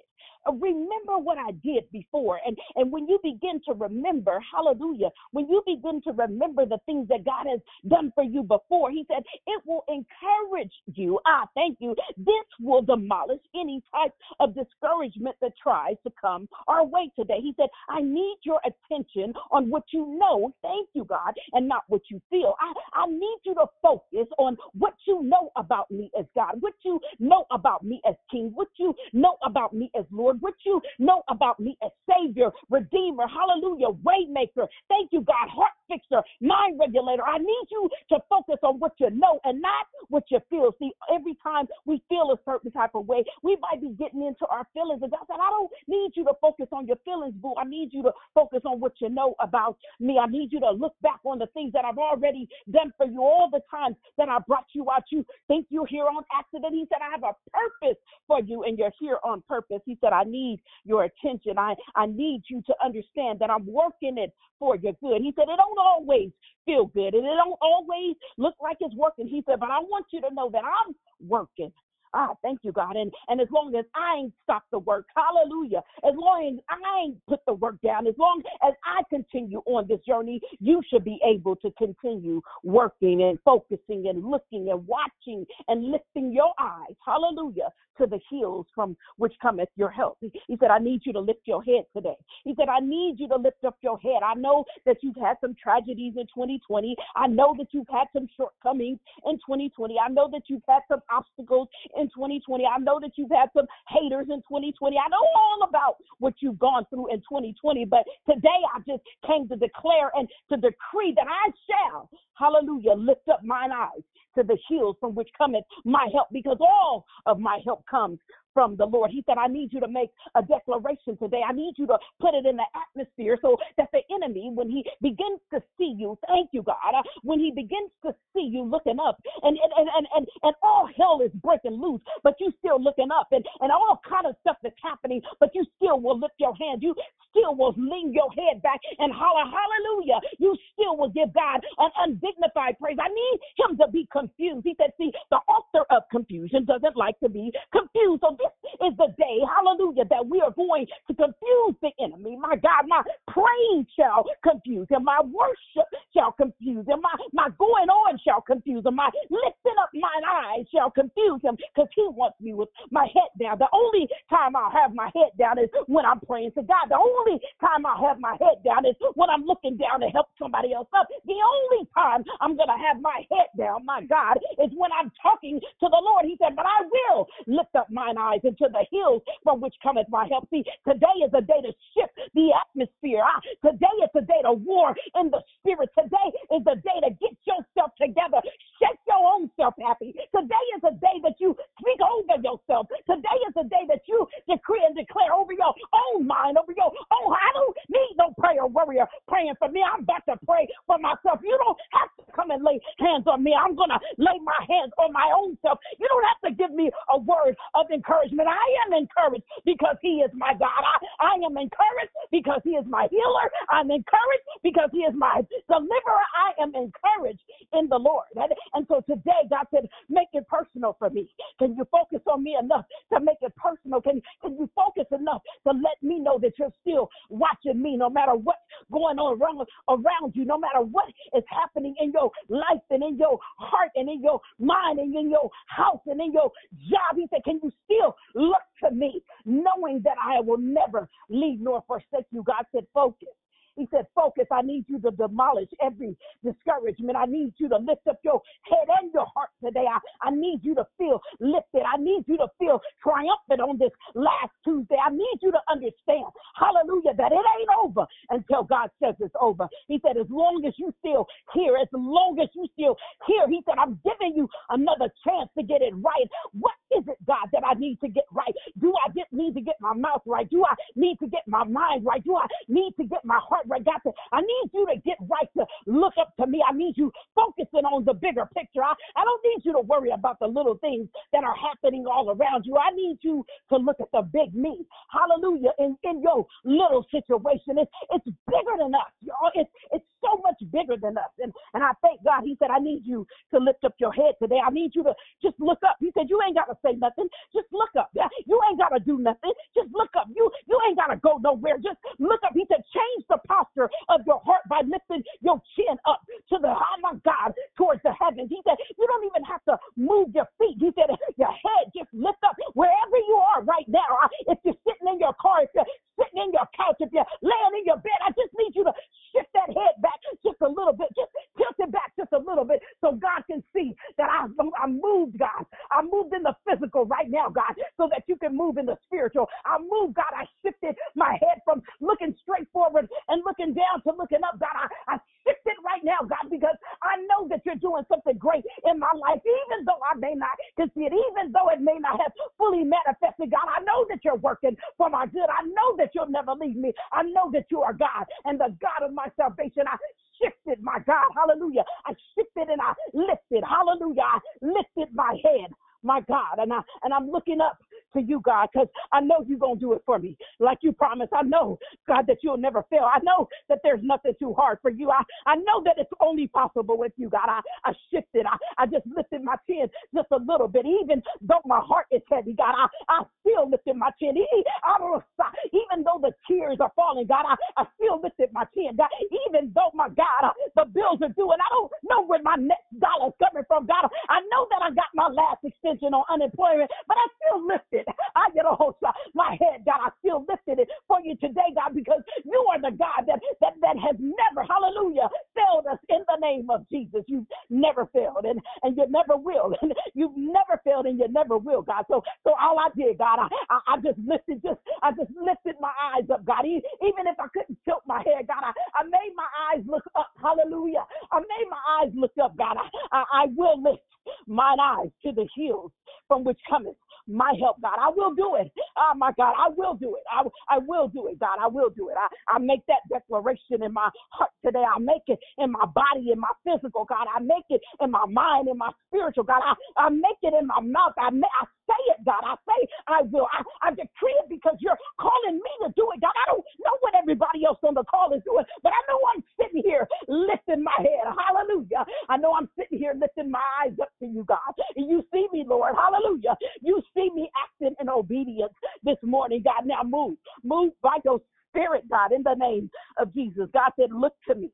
Uh, remember what I did before. And, and when you begin to remember, hallelujah, when you begin to remember the things that God has done for you before, He said, it will encourage you. Ah, thank you. This will demolish any type of discouragement that tries to come our way today. He said, I need your attention on what you know, thank you, God, and not what you feel. I, I need you to focus on what you know about me as God, what you know about me as King, what you know about me as Lord Lord, what you know about me as Savior, Redeemer, hallelujah, Waymaker. Thank you, God, heart fixer, mind regulator. I need you to focus on what you know and not what you feel. See, every time we feel a certain type of way, we might be getting into our feelings. And God said, I don't need you to focus on your feelings, boo. I need you to focus on what you know about me. I need you to look back on the things that I've already done for you all the times that I brought you out. You think you're here on accident. He said, I have a purpose for you and you're here on purpose. He said, I need your attention. I, I need you to understand that I'm working it for your good. He said, it don't always feel good and it don't always look like it's working. He said, but I want you to know that I'm working. Ah, thank you, God. And and as long as I ain't stopped the work, hallelujah. As long as I ain't put the work down, as long as I continue on this journey, you should be able to continue working and focusing and looking and watching and lifting your eyes, hallelujah, to the hills from which cometh your help. He, said, I need you to lift your head today. He said, I need you to lift up your head. I know that you've had some tragedies in 2020. I know that you've had some shortcomings in 2020. I know that you've had some obstacles in 2020. I know that you've had some haters in 2020. I know all about what you've gone through in 2020. But today I just came to declare and to decree that I shall, hallelujah, lift up mine eyes to the hills from which cometh my help, because all of my help comes from the Lord. He said, I need you to make a declaration today. I need you to put it in the atmosphere so that the enemy, when he begins to see you, thank you, God, uh, when he begins to see you looking up and and, and, and, and, and all hell is breaking loose, but you still looking up and, and all kind of stuff that's happening, but you still will lift your hand. You still will lean your head back and holler, hallelujah. You still will give God an undignified praise. I need him to be confused. He said, see, the author of confusion doesn't like to be confused. So this is the day, hallelujah, that we are going to confuse the enemy. My God, my praying shall confuse him. My worship shall confuse him. My, my going on shall confuse him. My lifting up mine eyes shall confuse him because he wants me with my head down. The only time I'll have my head down is when I'm praying to God. The only time I'll have my head down is when I'm looking down to help somebody else up. The only time I'm going to have my head down, my God, is when I'm talking to the Lord. He said, But I will lift up mine eyes into the hills from which cometh my help. See, today is a day to shift the atmosphere. Ah, today is a day to war in the spirit. Today is a day to get yourself together. Shake your own self happy. Today is a day that you speak over yourself. Today is a day that you decree and declare over your own mind, over your own. I don't need no prayer warrior praying for me. I'm about to pray for myself. You don't have to come and lay hands on me. I'm going to lay my hands on my own self. You don't have to give me a word of encouragement. I am encouraged because He is my God. I, I am encouraged because He is my healer. I'm encouraged because He is my deliverer. I am encouraged in the Lord. And, and so today, God said, make it personal for me. Can you focus on me enough to make it personal? Can, can you focus enough to let me know that you're still watching me no matter what's going on around, around you, no matter what is happening in your life and in your heart and in your mind and in your house and in your job? He said, can you still look to me knowing that I will never leave nor forsake you? God said, focus. He said, Focus. I need you to demolish every discouragement. I need you to lift up your head and your heart today. I, I need you to feel lifted. I need you to feel triumphant on this last Tuesday. I need you to understand, hallelujah, that it ain't over until God says it's over. He said, As long as you still here, as long as you still here, He said, I'm giving you another chance to get it right. What is it, God, that I need to get right? Do I get, need to get my mouth right? Do I need to get my mind right? Do I need to get my heart right? God, I need you to get right to look up to me. I need you focusing on the bigger picture. I, I don't need you to worry about the little things that are happening all around you. I need you to look at the big me. Hallelujah. In, in your little situation. It's, it's bigger than us. Y'all. It's, it's so much bigger than us. And, and I thank God. He said, I need you to lift up your head today. I need you to just look up. He said, You ain't got to say nothing. Just look up. You ain't got to do nothing. Just look up. You, you ain't got to go nowhere. Just look up. He said, Change the posture of your heart by lifting your chin up to the, oh my God, towards the heavens. He said, You don't even have to move your feet. He said, Your head just lift up wherever you are right now. If you're sitting in your car, if you're sitting in your couch, if you're laying in your bed, I just need you to shift that head back just a little bit. Just tilt it back just a little bit so God can see that I, I moved, God. I moved in the physical right now, God, so that you can move in the spiritual. I moved, God. I shifted my head from looking straight forward and looking down to looking up, God. I, I shifted right now, God, because I know that you're doing something great in my life, even though I may not can see it, even though it may not have fully manifested, God. I know that you're working for my good. I know that you'll never leave me. I know that you are God and the God of my salvation. I shifted, my God, hallelujah. I shifted and I lifted, hallelujah. I lifted my head, my God, and I and I'm looking up to you, God, because I know you're going to do it for me like you promised. I know, God, that you'll never fail. I know that there's nothing too hard for you. I, I know that it's only possible with you, God. I, I shifted. I, I just lifted my chin just a little bit, even though my heart is heavy, God. I, I still lifted my chin. Even though the tears are falling, God, I, I still lifted my chin, God. Even though, my God, uh, the bills are due and I don't know where my next dollar's from, God. I know that I got my last extension on unemployment, but I still lifted. I get a hold of my head, God. I still lifted it for you today, God, because you are the God that that, that has never, hallelujah, failed us in the name of Jesus. You've never failed and, and you never will. And you've never failed and you never will, God. So so all I did, God, I, I, I just lifted just I just lifted my eyes up, God. Even if I couldn't my head, God, I, I made my eyes look up. Hallelujah. I made my eyes look up, God. I, I, will lift mine eyes to the hills from which cometh my help, God. I will do it. Oh, my God, I will do it. I, I will do it, God. I will do it. I, I make that declaration in my heart today. I make it in my body, in my physical, God. I make it in my mind, in my spiritual, God. I, I make it in my mouth. I, may, I say it, God. I say I will. I, I decree it because you're calling me to do it, God. I don't know what everybody else on the call is doing, but I know I'm sitting here lifting my head. Hallelujah. I know I'm sitting here lifting my eyes up to you, God. You see me, Lord. Hallelujah. You see me acting in obedience this morning, God. Now move. Move by your spirit, God, in the name of Jesus. God said, Look to me.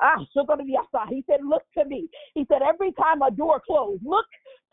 Ah. He said, Look to me. He said, Every time a door closed, look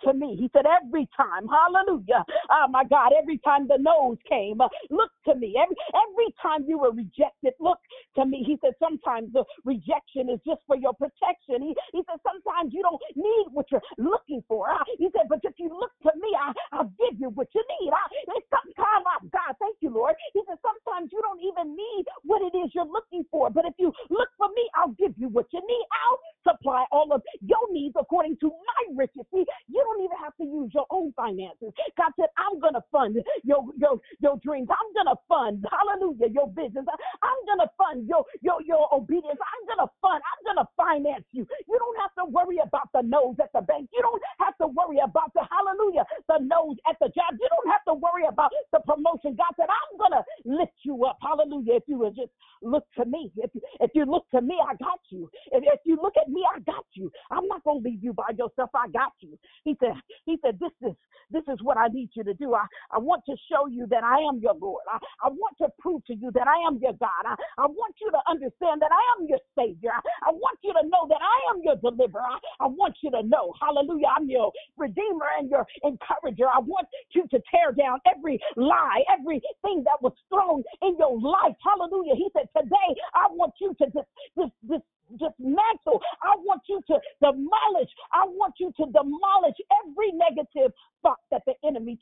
to me. He said, every time, hallelujah. Oh my God, every time the nose came, uh, look to me. Every, every time you were rejected, look to me. He said, sometimes the rejection is just for your protection. He, he said, sometimes you don't need what you're looking for. Uh, he said, but if you look to me, I, I'll give you what you need. I, sometimes, oh God, thank you, Lord. He said, sometimes you don't even need what it is you're looking for. But if you look for me, I'll give you what you need. I'll supply all of your needs according to my riches. See, you don't even have to use your own finances. God said, I'm going to fund your, your, your dreams. I'm going to fund, hallelujah, your business. I'm going to fund your, your, your obedience. I'm going to fund, I'm going to finance you. You don't have to worry about the nose at the bank. You don't have to worry about the, hallelujah, the nose at the job. You don't have to worry about the promotion. God said, I'm going to lift you up. Hallelujah. If you would just look to me. If, if you look to me, I got you. If, if you look at me, I got you. I'm not going to leave you by yourself. I got you. He said, he said, this is, this is what I need you to do. I, I want to show you that I am your Lord. I, I want to prove to you that I am your God. I, I want you to understand that I am your Savior. I, I want you to know that I am your deliverer. I, I want you to know, hallelujah, I'm your Redeemer and your encourager. I want you to tear down every lie, everything that was thrown in your life. Hallelujah. He said, today I want you to just, just, just dismantle. I want you to demolish. I want you to demolish every negative thought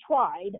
tried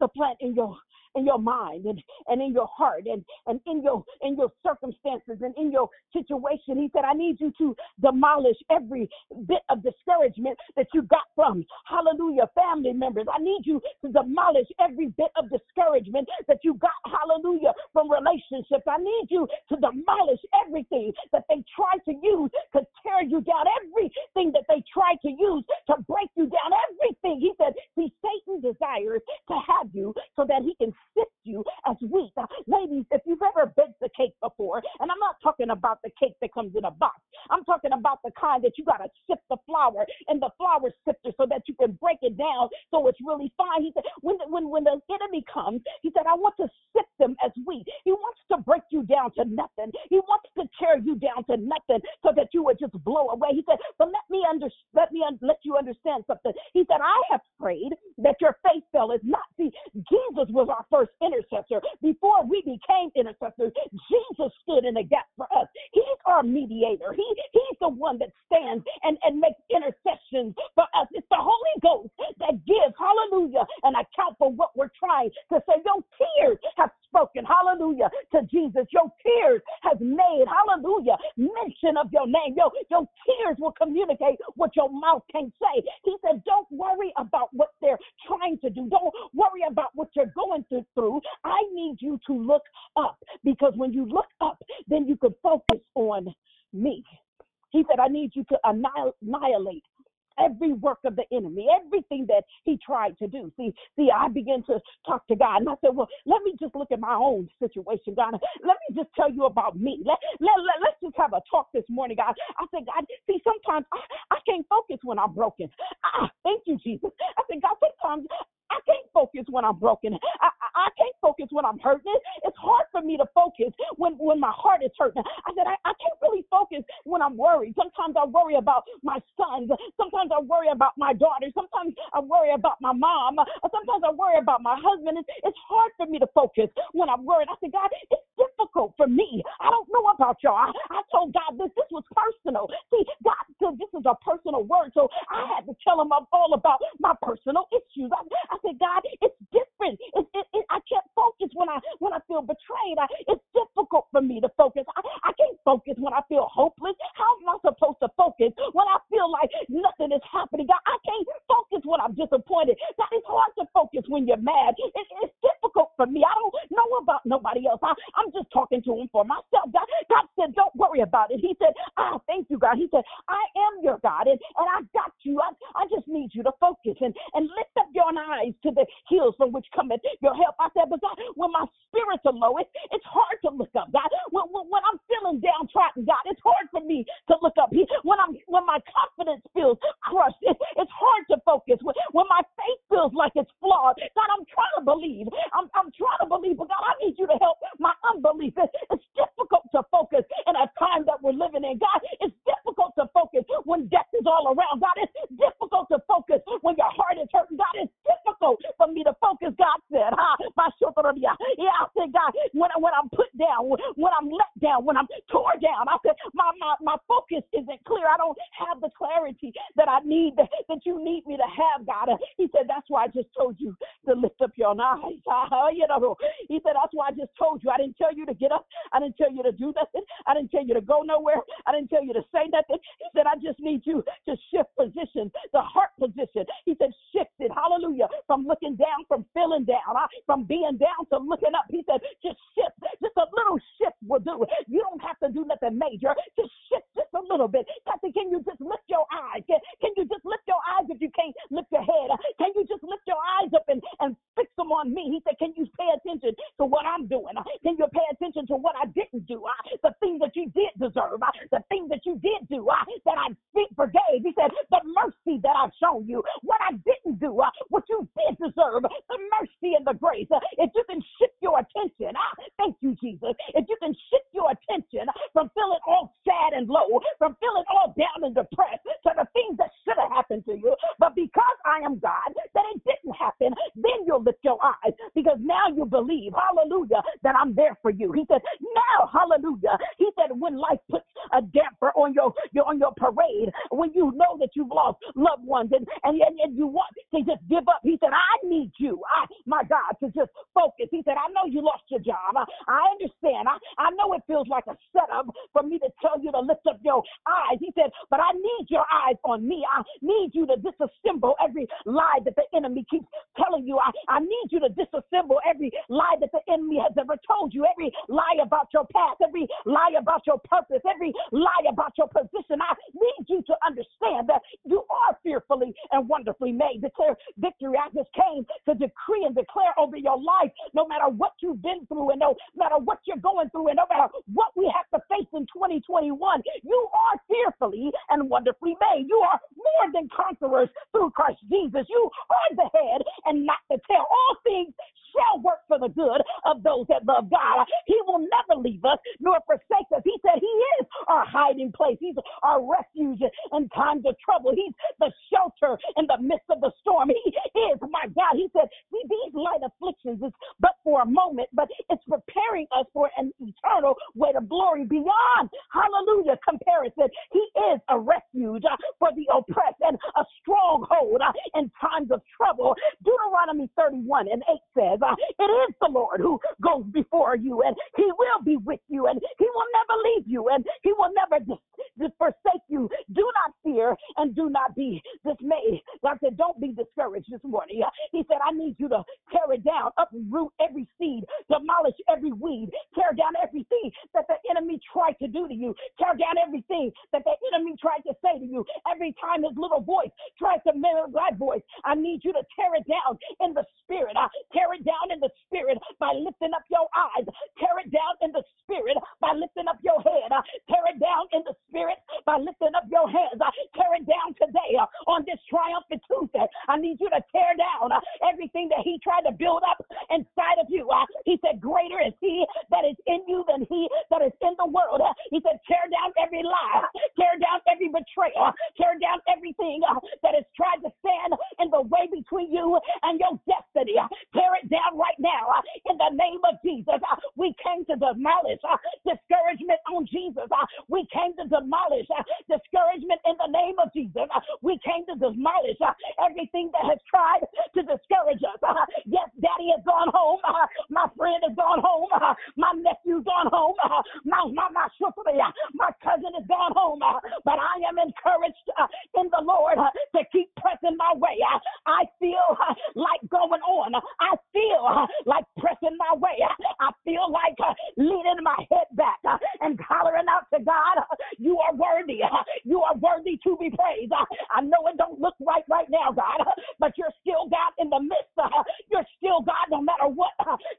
to plant in your in your mind and, and in your heart and, and in your in your circumstances and in your situation. He said, I need you to demolish every bit of discouragement that you got from hallelujah family members. I need you to demolish every bit of discouragement that you got, hallelujah, from relationships. I need you to demolish everything that they try to use to tear you down, everything that they try to use to break you down, everything. He said, See, Satan desires to have you so that he can sift you as wheat. Uh, ladies, if you've ever baked a cake before, and I'm not talking about the cake that comes in a box, I'm talking about the kind that you got to sift the flour in the flour sifter so that you can break it down so it's really fine. He said, when when, when the enemy comes, he said, I want to sift them as wheat. He wants to break you down to nothing. He wants to tear you down to nothing so that you would just blow away. He said, but let me under, let me un- let you understand something. He said, I have prayed that your faith fail is not. See, Jesus was our first intercessor. Before we became intercessors, Jesus stood in the gap for us. He's our mediator. He he's the one that stands and, and makes intercessions for us. It's the Holy Ghost that gives, hallelujah, an account for what we're trying to say. Your tears have spoken, hallelujah, to Jesus. Your tears have made, hallelujah, mention of your name. Your, your tears will communicate what your mouth can't say. He said, don't worry about what they're trying to do. Don't worry about what you're going through. I need you to look up because when you look up, then you can focus on me. He said, I need you to annihilate every work of the enemy, everything that he tried to do. See, see, I began to talk to God, and I said, "Well, let me just look at my own situation, God. Let me just tell you about me. Let let, let let's just have a talk this morning, God." I said, "God, see, sometimes I, I can't focus when I'm broken. Ah, thank you, Jesus." I said, "God, sometimes I can't focus when I'm broken. I, I, I can't focus when I'm hurting. It's hard for me to focus when, when my heart is hurting. I said, I, I can't really focus when I'm worried. Sometimes I worry about my sons. Sometimes I worry about my daughter. Sometimes I worry about my mom. Sometimes I worry about my husband. It's, it's hard for me to focus when I'm worried. I said, God, it's difficult for me. I don't know about y'all. I, I told God this. This was personal. See, God said this is a personal word. So I had to tell him all about my personal issues. I, I said, God, it's different. It, it, it, I can't focus when I when I feel betrayed. I, it's difficult for me to focus. I, I can't focus when I feel hopeless. How am I supposed to focus when I feel like nothing is happening? God, I can't focus when I'm disappointed. God, it's hard to focus when you're mad. It, it's difficult for me. I don't know about nobody else. I, I'm just talking to him for myself. God, God said, don't worry about it. He said, ah, thank you, God. He said, I am your God, and, and I got you. I, I just need you to focus and, and lift up your eyes to the hills from which cometh your help. I said, but God, when my spirits are low, it, it's hard to look up, God. When, when, when I'm feeling downtrodden, God, it's hard for me to look up. He, when I'm when my confidence feels crushed, it, it's hard to focus. When, when my faith feels like it's flawed, God, I'm trying to believe. I'm, I'm trying to believe, but God, I need you to help my unbelief. It, it's difficult to focus in a time that we're living in. God, it's difficult to focus when death is all around. God, it's difficult to focus when your heart is hurting. God, it's difficult for me to focus. God said, huh? My yeah, I said, God, when, when I'm put down, when, I'm let down, when I'm tore down, I said, my, my, my focus isn't clear. I don't have the clarity that I need, that, that you need me to have, God. He said, that's why I just told you to lift up your eyes. you know, he said, that's why I just told you. I didn't tell you to get up. I didn't tell you to do nothing. I didn't tell you to go nowhere. I didn't tell you to say nothing. He said, I just need you to shift position, the heart position. He said, shift it. Hallelujah. From looking down, from feeling down, uh, from being down to looking up. He said, just shift. Just a little shift will do it. You don't have to do nothing major. Just shift just a little bit.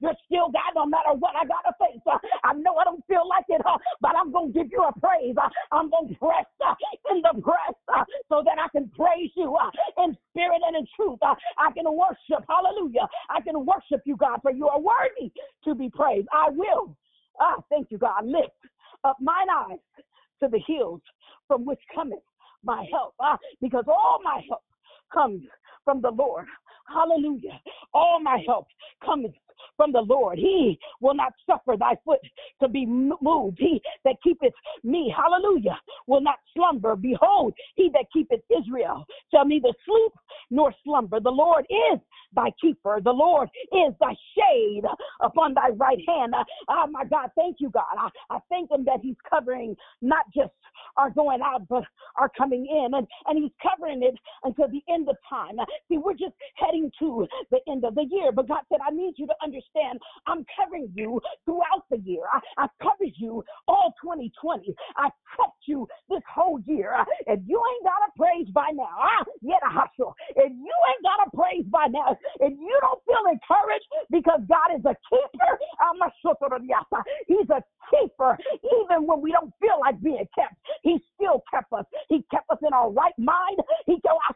You're still God no matter what I gotta face. uh, I know I don't feel like it, uh, but I'm gonna give you a praise. uh, I'm gonna press uh, in the press so that I can praise you in spirit and in truth. I can worship. Hallelujah. I can worship you, God, for you are worthy to be praised. I will. Ah, thank you, God. Lift up mine eyes to the hills from which cometh my help. Ah, because all my help comes from the Lord. Hallelujah. All my help comes from the Lord. He will not suffer thy foot to be moved. He that keepeth me, hallelujah, will not slumber. Behold, he that keepeth Israel shall neither sleep nor slumber. The Lord is thy keeper. The Lord is thy shade upon thy right hand. Oh my God, thank you, God. I, I thank him that he's covering not just our going out, but our coming in. And, and he's covering it until the end of time. See, we're just heading to the end of the year. But God said, I need you to understand I'm covering you throughout the year. I, I covered you all 2020. I've kept you this whole year. If you ain't got a praise by now, ah, yet a hustle. If you ain't got a praise by now, if you don't feel encouraged because God is a keeper, I'm a He's a keeper. Even when we don't feel like being kept, He still kept us. He kept us in our right mind. He told us,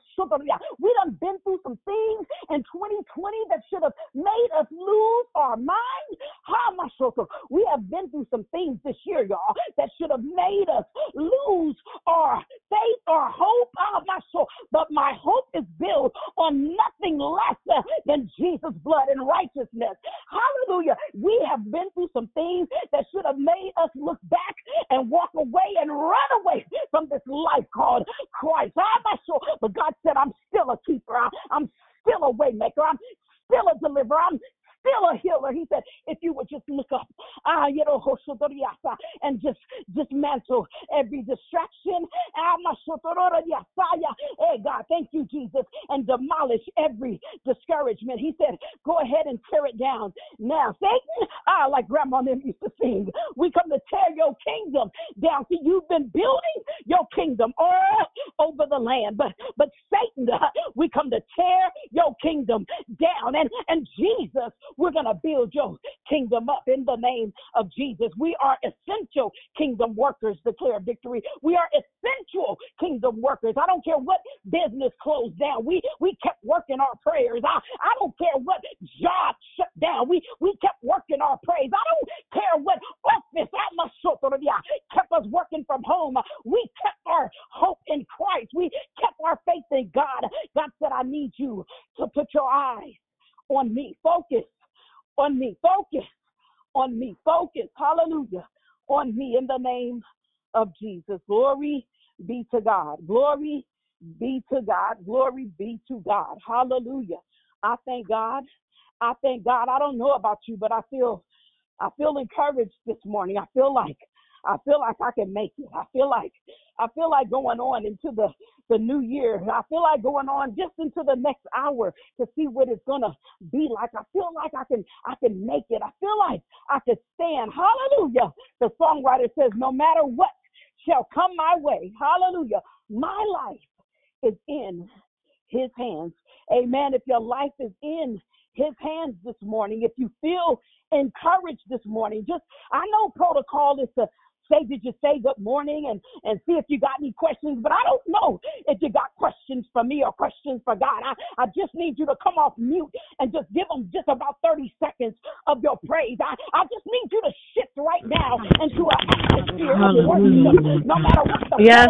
we done been through some things in 2020 that should have made us lose our mind. How much We have been through some things this year, y'all, that should have made us lose our faith or hope. Ah, my soul. But my hope is built on nothing less than Jesus' blood and righteousness. Hallelujah. We have been through some things that should have made us look back and walk away and run away from this life called Christ. Ah, Not sure, but God said, I'm still a keeper. I'm still a waymaker. I'm still a deliverer. I'm still a healer. He said, if you would just look up, ah, you know, and just dismantle every distraction. Ah. Hey, God, thank you, Jesus, and demolish every discouragement. He said, go ahead and tear it down. Now, Satan, ah, like Grandma and them used to sing, we come to tear your kingdom down. See, you've been building your kingdom all over the land, but but Satan, we come to tear your kingdom down. And and Jesus, we're gonna build your kingdom up in the name of Jesus. We are essential kingdom workers, declare victory. We are essential kingdom workers. I don't care what business closed down. We we kept working our prayers. I, I don't care what job shut down. We we kept working our praise. I don't care what office I kept us working from home. We kept our hope in Christ. We kept our faith in God. God said, I need you to put your eyes on me. Focus on me. Focus on me. Focus. Hallelujah. On me in the name of Jesus. Glory be to God. Glory be to God. Glory be to God. Hallelujah. I thank God. I thank God. I don't know about you, but I feel I feel encouraged this morning. I feel like I feel like I can make it. I feel like I feel like going on into the the new year. I feel like going on just into the next hour to see what it's gonna be like. I feel like I can I can make it. I feel like I can stand. Hallelujah. The songwriter says, no matter what shall come my way, hallelujah, my life is in his hands. Amen. If your life is in his hands this morning, if you feel encouraged this morning, just I know protocol is to say, did you say good morning and, and see if you got any questions? But I don't know if you got questions for me or questions for God. I, I just need you to come off mute and just give them just about 30 seconds of your praise. I, I just need you to shift right now into an atmosphere of worship, no matter what the Yes,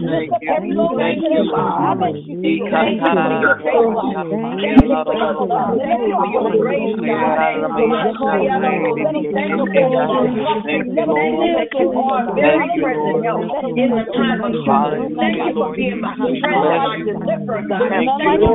protocol is. Lord. Thank you Lord. Thank you, Lord. Thank you for your grace, God. Thank you for your love. Thank you, Lord. Very present help in the time of trouble. Thank you for being my strength, my deliverer, God. Thank you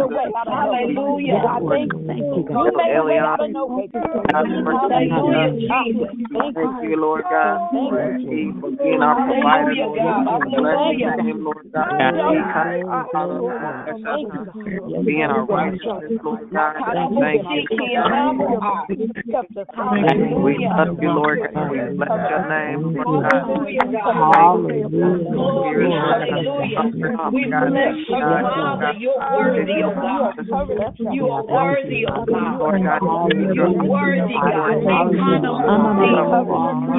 a way out of Hallelujah. God, thank you. You made a way out of no way. Hallelujah, Jesus. Thank you, Lord God. Thank you for being our provider. Bless your name, Lord God. Being our righteousness, Lord God. Thank you. We love you, Lord God. We bless your name, Lord God. Hallelujah. Hallelujah. We bless you, Father. You're worthy, oh God. You are worthy, God. You're worthy, God.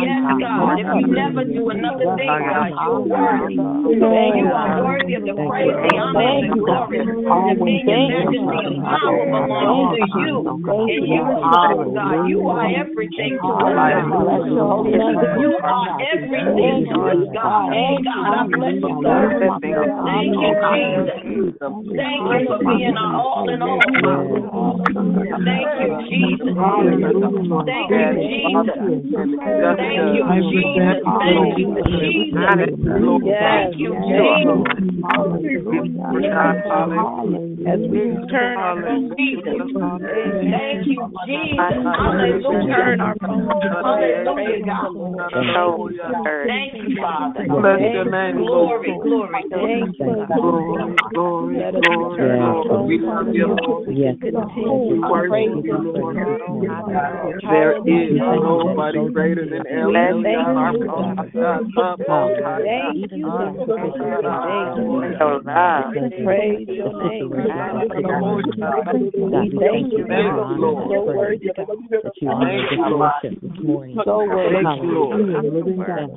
Yes, God. If we never do another thing, God, you're worthy. You are worthy of the praise, the honor, and the glory. Dominion, majesty, and power belongs to you. And you alone, God. You are everything to us, God. You are everything to us, God. And God, I bless you, God. Thank you, Jesus. Thank you for being our all in all, Father. Thank you, Jesus. Thank you, Jesus. Thank you, Jesus. Thank you, Jesus. Thank you, Jesus. Thank you, As we turn our phones Jesus. Thank you, Jesus. Hallelujah. turn our phones Hallelujah, God. Thank you, Father. Bless your name, Lord. Glory, glory, glory. Glory, glory, glory, We love you, Lord. Yes. We worship you, Lord. There is nobody greater than El Elyon, our Father. Thank you, Praise your name. God, we thank you, Thank you, God, Lord. so worthy that you are Thank this you, Lord. worship this morning. So worthy. Thank you, Lord. Hallelujah. Living God.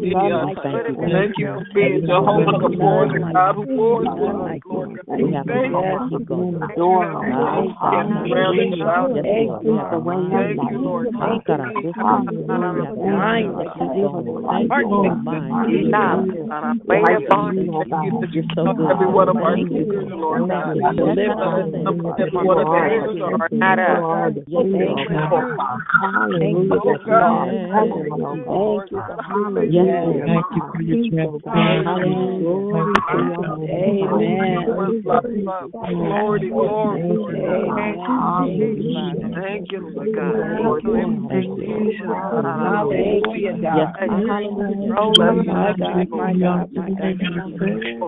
Yeah. Thank you for being Jehovah Gibbor, the God who wars with us, Lord. We have a Thank yes, you. we go to the door. Hallelujah. Yes, we have a way in our Thank you, Lord. life. God, I just hallelujah. Mind that you don't thank you, Lord. Mind. Thank you. You're so good. Every one of our Thank you, tears, Lord God. Thank you. Deliver Every one of our tears are not us. Yes, thank you for your transparency. Amen. Glory, glory. Thank you, Lord God. Thank you. Hallelujah, God. Yes, My God, my God, my God.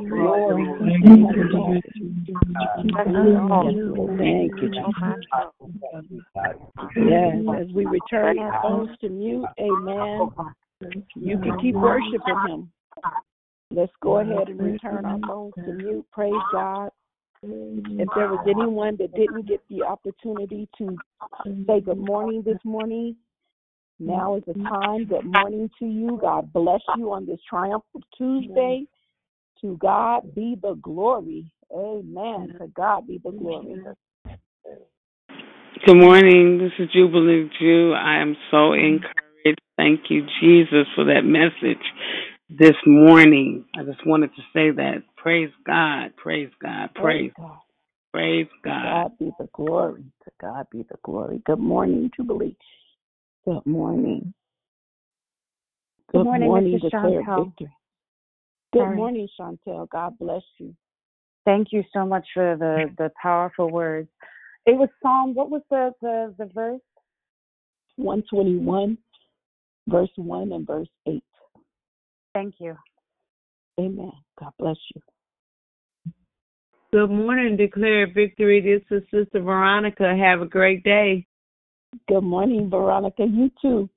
Glory. Thank you, Jesus. Yes, as we return our phones to mute, amen. You can keep worshiping him. Let's go ahead and return our phones to mute. Praise God. If there was anyone that didn't get the opportunity to say good morning this morning, now is the time. Good morning to you. God bless you on this triumphant Tuesday. To God be the glory. Amen. To God be the glory. Good morning. This is Jubilee Jew. I am so encouraged. Thank you, Jesus, for that message this morning. I just wanted to say that. Praise God. Praise God. Praise praise God. Praise To God. God be the glory. To God be the glory. Good morning, Jubilee. Good morning. Good Good morning, morning, Mrs. declare Chantel. victory. Good Sorry. morning, Chantel. God bless you. Thank you so much for the the powerful words. It was Psalm. What was the the the verse? 121, verse 1 and verse 8. Thank you. Amen. God bless you. Good morning, declare victory. This is Sister Veronica. Have a great day. Good morning, Veronica. You too.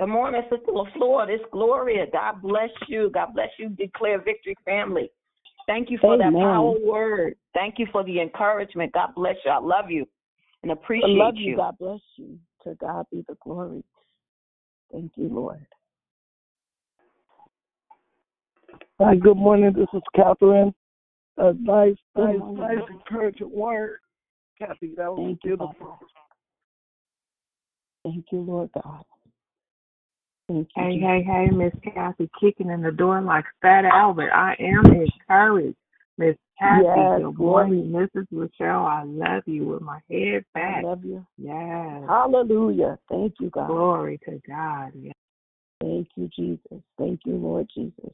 Good morning, Sister LaFleur. This Gloria. God bless you. God bless you, Declare Victory family. Thank you for that Amen. power word. Thank you for the encouragement. God bless you. I love you and appreciate I appreciate love you. God bless you. To God be the glory. Thank you, Lord. Hi, good morning. This is Catherine. A nice, nice, morning. nice encouraging word. Kathy, that was Thank beautiful. Father. Thank you, Lord God. Thank you, Hey, Jesus. hey, hey, Miss Kathy, kicking in the door like Fat Albert. I am encouraged. Miss Kathy, Yes, good glory. Mrs. Rochelle, I love you with my head back. I love you. Yes. Hallelujah. Thank you, God. Glory to God. Yes. Thank you, Jesus. Thank you, Lord Jesus.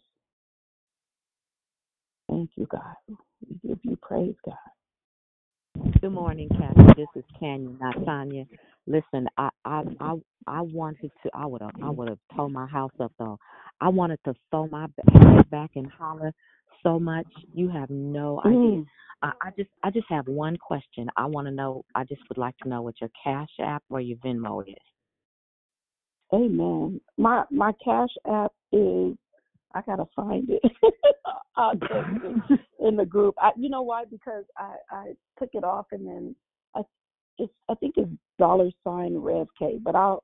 Thank you, God. We give you praise, God. Good morning, Kathy. This is Tanya, not Tanya. Listen, I I I, I wanted to. I would have. I would have tore my house up though. I wanted to throw my head back and holler so much. You have no idea. Mm. I, I just I just have one question. I want to know. I just would like to know what your Cash App or your Venmo is. Amen. My my cash app is I gotta find it. I'll text it in the group. I, you know why? Because I I took it off and then I it's I think it's dollar sign Rev K. But I'll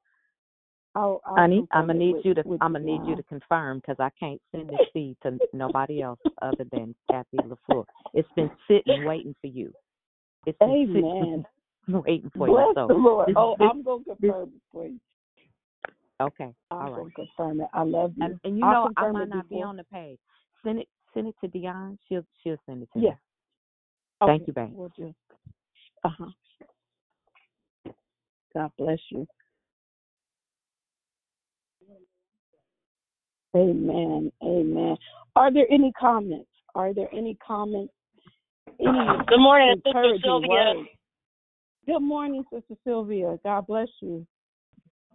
I'll, I'll Honey, I'm gonna need with, you to. I'm gonna need you to confirm because I can't send this seed to nobody else other than Kathy LaFleur. It's been sitting waiting for you. It's been Amen. sitting waiting for you. So the Lord. this, Oh, this, I'm gonna this, confirm it for you. Okay, I'm all right. confirm it. I love you. And, and you I'll know I confirm might it not be on the page. Send it. Send it to Dion. She'll she'll send it to Yeah. me. Thank Okay, you, babe. We'll do. Uh huh. God bless you. Amen. Amen. Are there any comments? Are there any comments? Any Good morning, Sister Sylvia. words? Good morning, Sister Sylvia. God bless you.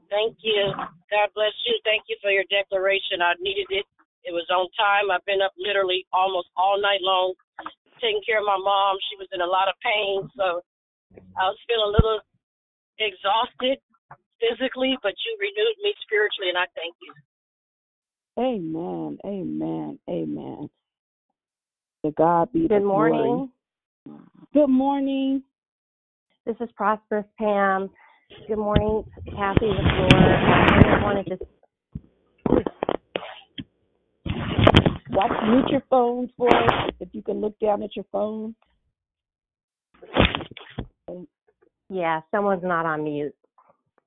Thank you. God bless you. Thank you for your declaration. I needed it. It was on time. I've been up literally almost all night long taking care of my mom. She was in a lot of pain, so I was feeling a little exhausted physically, but you renewed me spiritually, and I thank you. Amen. Amen. Amen. To God be the Good glory. morning. Good morning. This is Prosperous Pam. Good morning, Kathy LaFleur. I just wanted to Watch mute your phones for us. If you can look down at your phone. Yeah, someone's not on mute.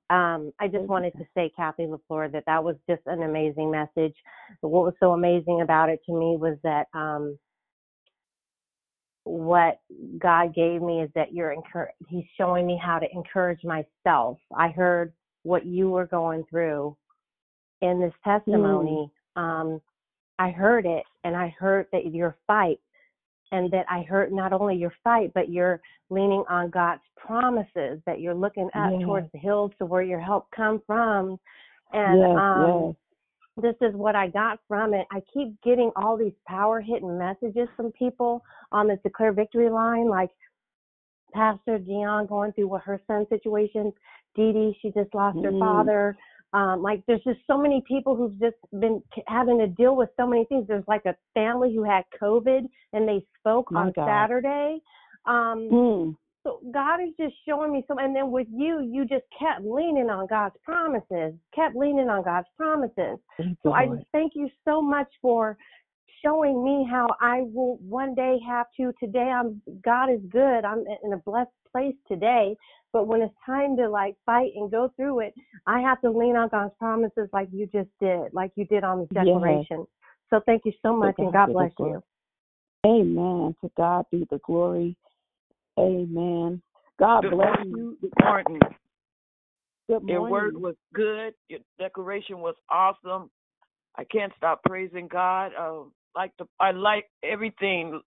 Um, I just wanted to say, Kathy LaFleur, that that was just an amazing message. What was so amazing about it to me was that um, what God gave me is that you're encour- He's showing me how to encourage myself. I heard what you were going through in this testimony. Um, I heard it, and I heard that your fight, and that I heard not only your fight, but you're leaning on God's promises. That you're looking up Yes. towards the hills to where your help come from, and Yes, um, this is what I got from it. I keep getting all these power hitting messages from people on this declare victory line, like Pastor Dion going through what her son's situation, Dee Dee, she just lost her Mm. father. Um, like there's just so many people who've just been having to deal with so many things. There's like a family who had COVID and they spoke My on God. Saturday. Um, Mm. So God is just showing me some, and then with you, you just kept leaning on God's promises, kept leaning on God's promises. Thank So I just thank you so much for showing me how I will one day have to. Today, I'm God is good. I'm in a blessed place today. But when it's time to like fight and go through it, I have to lean on God's promises, like you just did, like you did on Yes. declaration. So thank you so much, and God bless you. Amen. To God be the glory. Amen. God Good bless morning. you. Good morning. Your word was good. Your declaration was awesome. I can't stop praising God. Uh, like the, I like everything,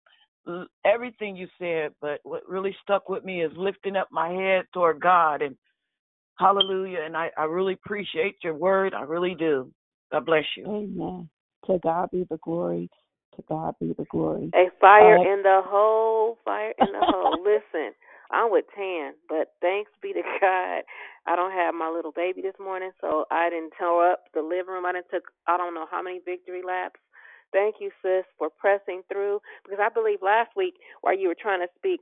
everything you said. But what really stuck with me is lifting up my head toward God and Hallelujah. And I, I really appreciate your word. I really do. God bless you. Amen. To God be the glory. To God be the glory. A fire Uh, in the hole, fire in the hole. Listen, I'm with Tan, but thanks be to God, I don't have my little baby this morning, so I didn't tear up the living room. I didn't took I don't know how many victory laps. Thank you, sis, for pressing through because I believe last week while you were trying to speak,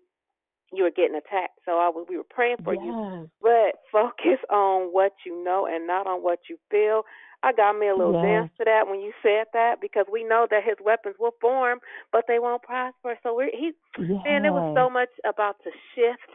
you were getting attacked. So I was we were praying for you, but focus on what you know and not on what you feel. I got me a little Yes. dance to that when you said that because we know that his weapons will form, but they won't prosper. So we're he man, it was so much about the shift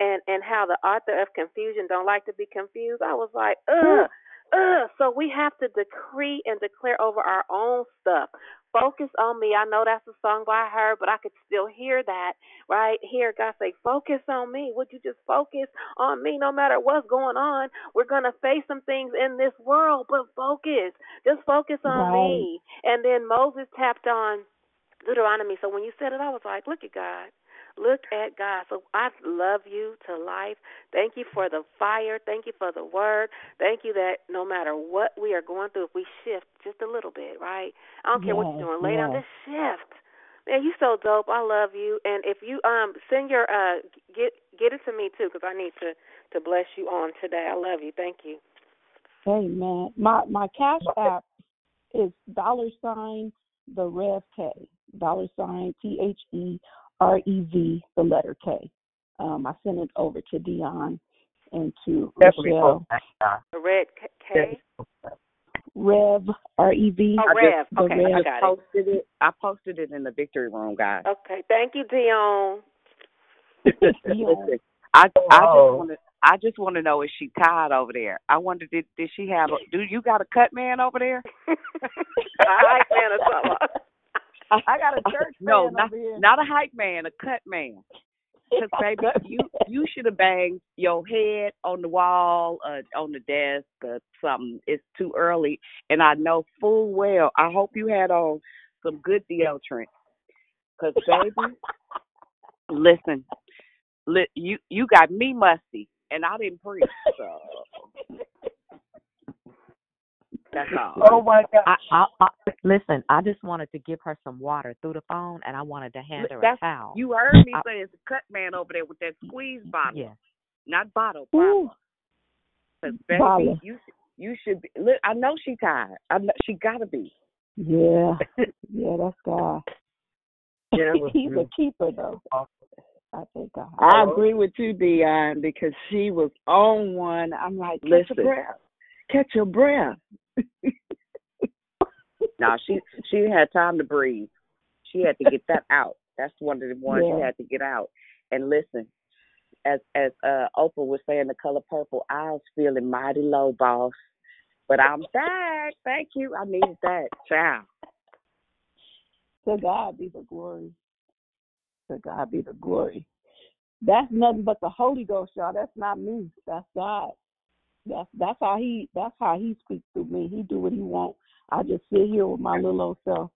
and and how the author of confusion don't like to be confused. I was like, ugh, ugh. So we have to decree and declare over our own stuff. Focus on me. I know that's a song by her, but I could still hear that right here. God say, focus on me. Would you just focus on me? No matter what's going on, we're gonna face some things in this world, but focus. Just focus on Right. me. And then Moses tapped on Deuteronomy. So when you said it, I was like, look at God. Look at God. So I love you to life. Thank you for the fire. Thank you for the word. Thank you that no matter what we are going through, if we shift just a little bit, right? I don't care what you're doing. Lay down, this shift. Man, you so dope. I love you. And if you um send your uh get get it to me too, because I need to to bless you on today. I love you. Thank you. Amen. My my cash app is dollar sign the Rev K. Dollar sign T H E R E V the letter K. Um, I sent it over to Dion and to Definitely Rochelle. post. The red K. K? Rev R E V. Oh, Rev. just, Okay, the I Rev. got it. posted it. I posted it in the victory room, guys. Okay. Thank you, Dion. Listen, I I Oh. just want to I just want to know is she tied over there? I wonder did did she have a, do you got a cut man over there? I like man or something. I got a church man. no, not not a hype man, a cut man. Because baby, you you should have banged your head on the wall, uh, on the desk, or something. It's too early, and I know full well. I hope you had on some good deodorant. Cause baby, listen, li- you you got me musty, and I didn't preach. So that's all. Oh my God. I, I, I listen. I just wanted to give her some water through the phone, and I wanted to hand her a That's towel. you heard me I- say it's a cut man over there with that squeeze bottle, Yeah. not bottle, Ooh, bottle. Cause baby, Bottle. you you should be. Look, I know she tired. I know she gotta be. yeah, yeah, that's God. Yeah, it was He's a keeper though. I thank God. I agree with you, Dion, because she was on one. I'm like, catch your Listen. breath. Catch your breath. No, she she had time to breathe. She had to get that out. That's one of the ones Yeah. she had to get out. And listen, as as uh Oprah was saying, the color purple, I was feeling mighty low, boss. But I'm back. Thank you. I needed that. Ciao. To God be the glory. To God be the glory. That's nothing but the Holy Ghost, y'all. That's not me. That's God. That's that's how he that's how he speaks to me. He do what he wants. I just sit here with my little old self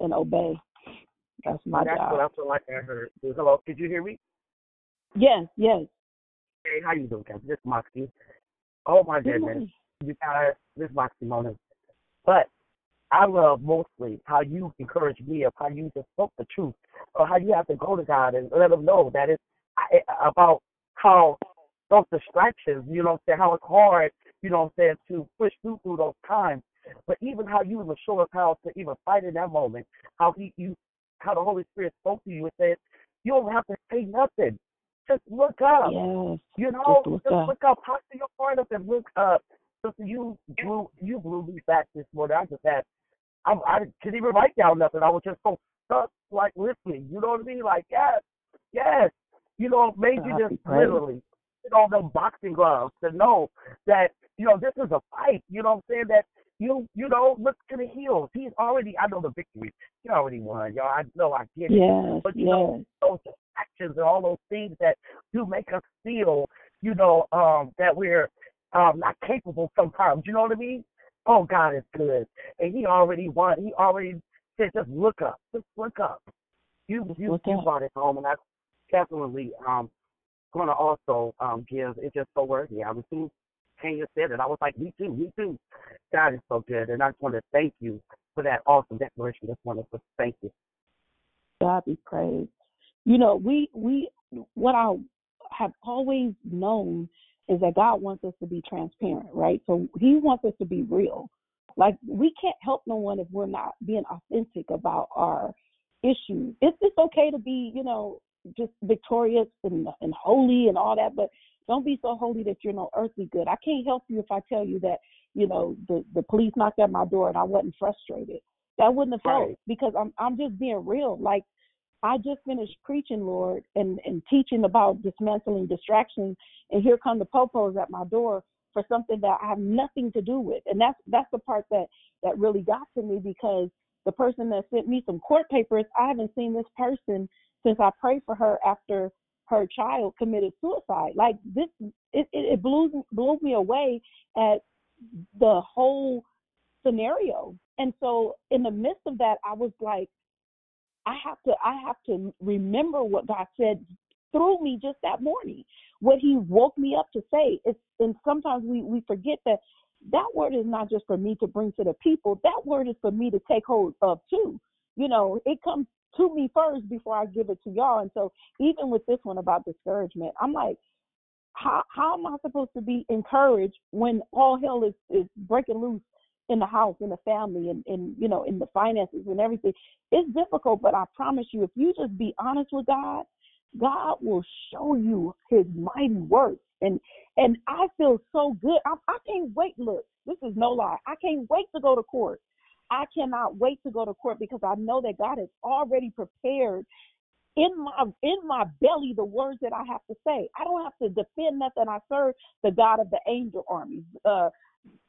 and obey. That's my That's job. That's what I feel like I heard. Hello, did you hear me? Yes, yes. Hey, how you doing, guys? This is Moxie. Oh my Good goodness. morning. You guys, this is Moxie Mona. But I love mostly how you encourage me of how you just spoke the truth, or how you have to go to God and let Him know that it's about how those distractions, you know what I'm saying, how it's hard, you know what I'm saying, to push through through those times. But even how you even show us how to even fight in that moment, how he you how the Holy Spirit spoke to you and said, You don't have to say nothing. Just look up. Yes. You know, Just look just up. look up. Talk to your friend up and look up. Sister, you blew you blew me back this morning. I just had I I didn't even write down nothing. I was just so stuck like listening. You know what I mean? Like, yes, yes. You know, made you just literally put on them boxing gloves to know that, you know, this is a fight. You know what I'm saying? That you you know, look to the heels. He's already I know the victory. He already won, y'all. I know I get it. Yes, But you know, yes. those actions and all those things that do make us feel, you know, um, that we're um not capable sometimes. You know what I mean? Oh, God is good. And he already won. He already said just look up. Just look up. You you you brought it home and I definitely um gonna also um give it's just so worthy. I was too Kenya said it. I was like, Me too, me too. God is so good and I just want to thank you for that awesome declaration. Just want to thank you. God be praised. You know, we we what I have always known is that God wants us to be transparent, right? So He wants us to be real. Like we can't help no one if we're not being authentic about our issues. It's it's okay to be, you know, just victorious and and holy and all that, but don't be so holy that you're no earthly good. I can't help you if I tell you that, you know, the the police knocked at my door and I wasn't frustrated. That wouldn't have helped Right. because I'm I'm just being real. Like I just finished preaching, Lord, and, and teaching about dismantling distractions, and here come the popos at my door for something that I have nothing to do with. And that's that's the part that that really got to me because the person that sent me some court papers, I haven't seen this person since I prayed for her after her child committed suicide. Like this, it it, blew blew me away at the whole scenario. And so in the midst of that, I was like, I have to I have to remember what God said through me just that morning. What he woke me up to say. It's and sometimes we, we forget that that word is not just for me to bring to the people. That word is for me to take hold of too. You know, it comes to me first before I give it to y'all. And so even with this one about discouragement, I'm like, how how am I supposed to be encouraged when all hell is, is breaking loose in the house, in the family, and, and you know, in the finances and everything? It's difficult, but I promise you, if you just be honest with God, God will show you His mighty works. And and I feel so good. I, I can't wait. Look, this is no lie. I can't wait to go to court. I cannot wait to go to court because I know that God has already prepared in my in my belly the words that I have to say. I don't have to defend nothing. I serve the God of the angel armies. Uh,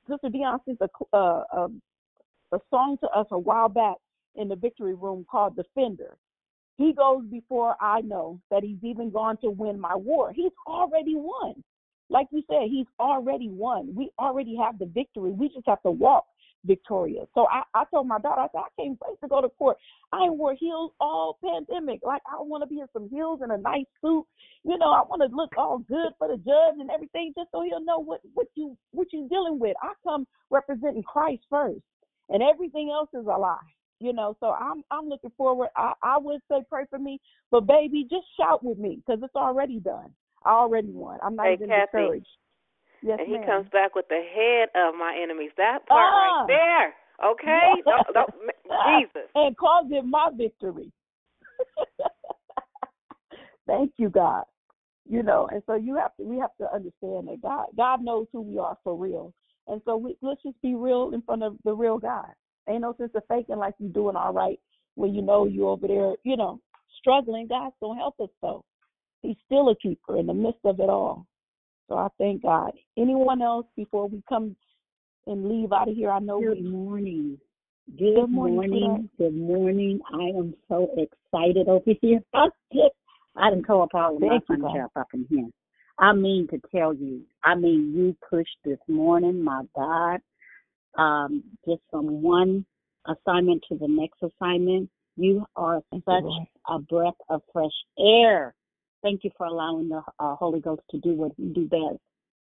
Sister Dion sent a, uh, a a song to us a while back in the victory room called Defender. He goes before I know that he's even gone to win my war. He's already won. Like you said, he's already won. We already have the victory. We just have to walk victorious. So I, I told my daughter, I said, I can't wait to go to court. I ain't wore heels all pandemic. Like I want to be in some heels and a nice suit. You know, I want to look all good for the judge and everything, just so he'll know what what you what you dealing with. I come representing Christ first, and everything else is a lie. You know, so I'm I'm looking forward. I I would say pray for me, but baby, just shout with me because it's already done. I already won. I'm not Hey, even Kathy. discouraged. Yes, and he ma'am. comes back with the head of my enemies. That part Ah. right there. Okay? Don't- don't- Jesus. and calls it my victory. Thank you, God. You know, and so you have to we have to understand that God God knows who we are for real. And so we let's just be real in front of the real God. Ain't no sense of faking like you doing all right when you know you over there, you know, struggling. God's gonna help us though. He's still a keeper in the midst of it all. So I thank God. Anyone else before we come and leave out of here? I know Good we morning. Good, Good morning, morning. Good morning. I am so excited over here. I didn't call up all of my Thank you, God. up in here. I mean to tell you, I mean you pushed this morning, my God. Um, just from one assignment to the next assignment. You are Thank such a breath of fresh air. Thank you for allowing the uh, Holy Ghost to do what He do best.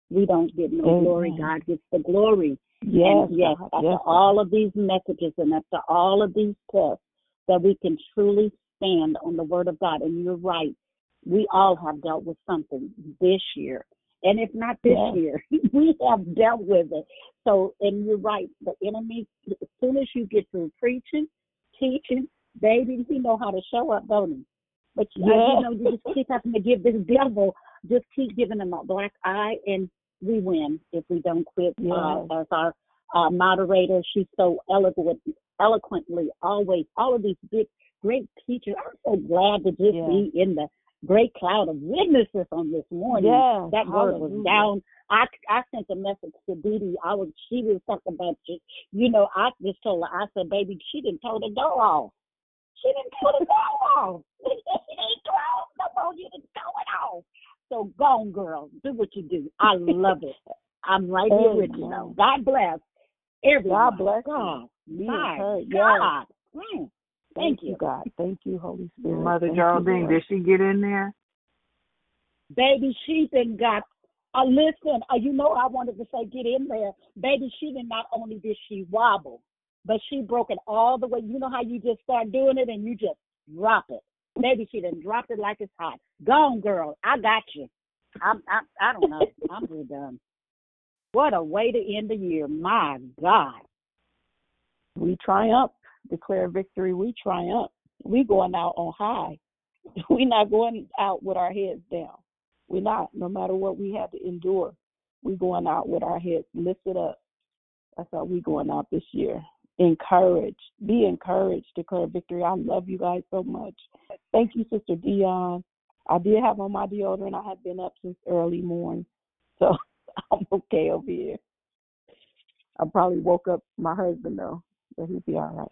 we don't get no glory. God gets the glory. Yes, and yes, after Yes, all of these messages and after all of these tests, that we can truly stand on the word of God. And you're right. We all have dealt with something this year. And if not this Yes. year, we have dealt with it. So, and you're right. The enemy, as soon as you get through preaching, teaching, baby, he know how to show up, don't he? But you, Yeah. you know, you just keep having to give this devil, just keep giving him a black eye, and we win if we don't quit. Uh, Yes. as our uh, moderator, she's so eloquent, eloquently always, all of these big, great teachers. I'm so glad to just be in the great cloud of witnesses on this morning. That word was down. I I sent a message to Dee Dee. I was she was talking about you. You know, I just told her. I said, baby, she didn't told the door off. She didn't told the door off. it ain't closed no more. You didn't throw it off. So go on, girl. Do what you do. I love it. I'm right here with you. Though. God bless everyone. God bless you. God, Be my encouraged. Yes. Mm. Thank Thank you. God. Thank you, Holy Spirit. Mother Thank Geraldine, Lord. did she get in there? Baby, she done got. Uh, listen, uh, you know I wanted to say get in there. Baby, she did not only did she wobble, but she broke it all the way. You know how you just start doing it and you just drop it. Maybe she done dropped it like it's hot. Go on, girl. I got you. I'm, I, I don't know. I'm just done. What a way to end the year. My God. We triumph. Declare victory. We triumph. We going out on high. we not going out with our heads down. We're not. No matter what we had to endure, we going out with our heads lifted up. That's how we going out this year. Encouraged. Be encouraged. Declare victory. I love you guys so much. Thank you, Sister Dion. I did have on my deodorant. I have been up since early morning, so I'm okay over here. I probably woke up my husband though, but he'll be all right.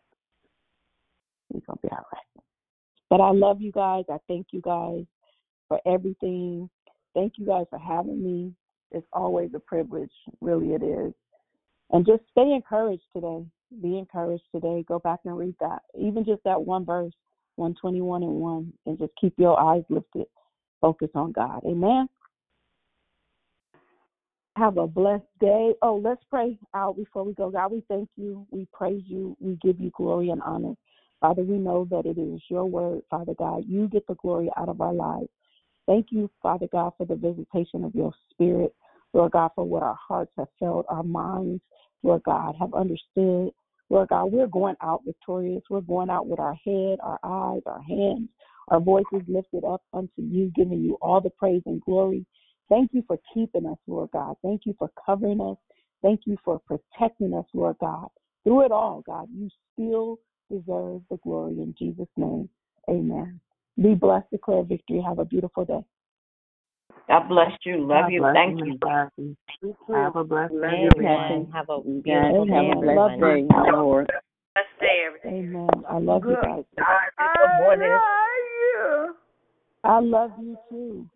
He's gonna be all right. But I love you guys. I thank you guys for everything. Thank you guys for having me. It's always a privilege, really it is. And just stay encouraged today. Be encouraged today. Go back and read that. Even just that one verse, 121 and 1, and just keep your eyes lifted. Focus on God. Amen. Have a blessed day. Oh, let's pray out before we go. God, we thank you. We praise you. We give you glory and honor. Father, we know that it is your word, Father God. You get the glory out of our lives. Thank you, Father God, for the visitation of your spirit. Lord God, for what our hearts have felt, our minds, Lord God, have understood. Lord God, we're going out victorious. We're going out with our head, our eyes, our hands, our voices lifted up unto you, giving you all the praise and glory. Thank you for keeping us, Lord God. Thank you for covering us. Thank you for protecting us, Lord God. Through it all, God, you still deserve the glory in Jesus' name. Amen. Be blessed, declare victory. Have a beautiful day. God bless you. Love God you. bless Thank you, you. Miss Have a blessed day, Amen. everyone. Have a You beautiful day, have a blessed day, Lord. Let's stay everything. Amen. I love you guys. Good morning. I love you too.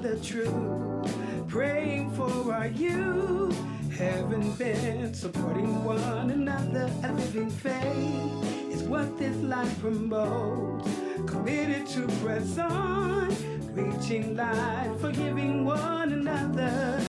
The truth. Praying for our youth. Haven't been supporting one another. A living faith is what this life promotes. Committed to press on, reaching life, forgiving one another.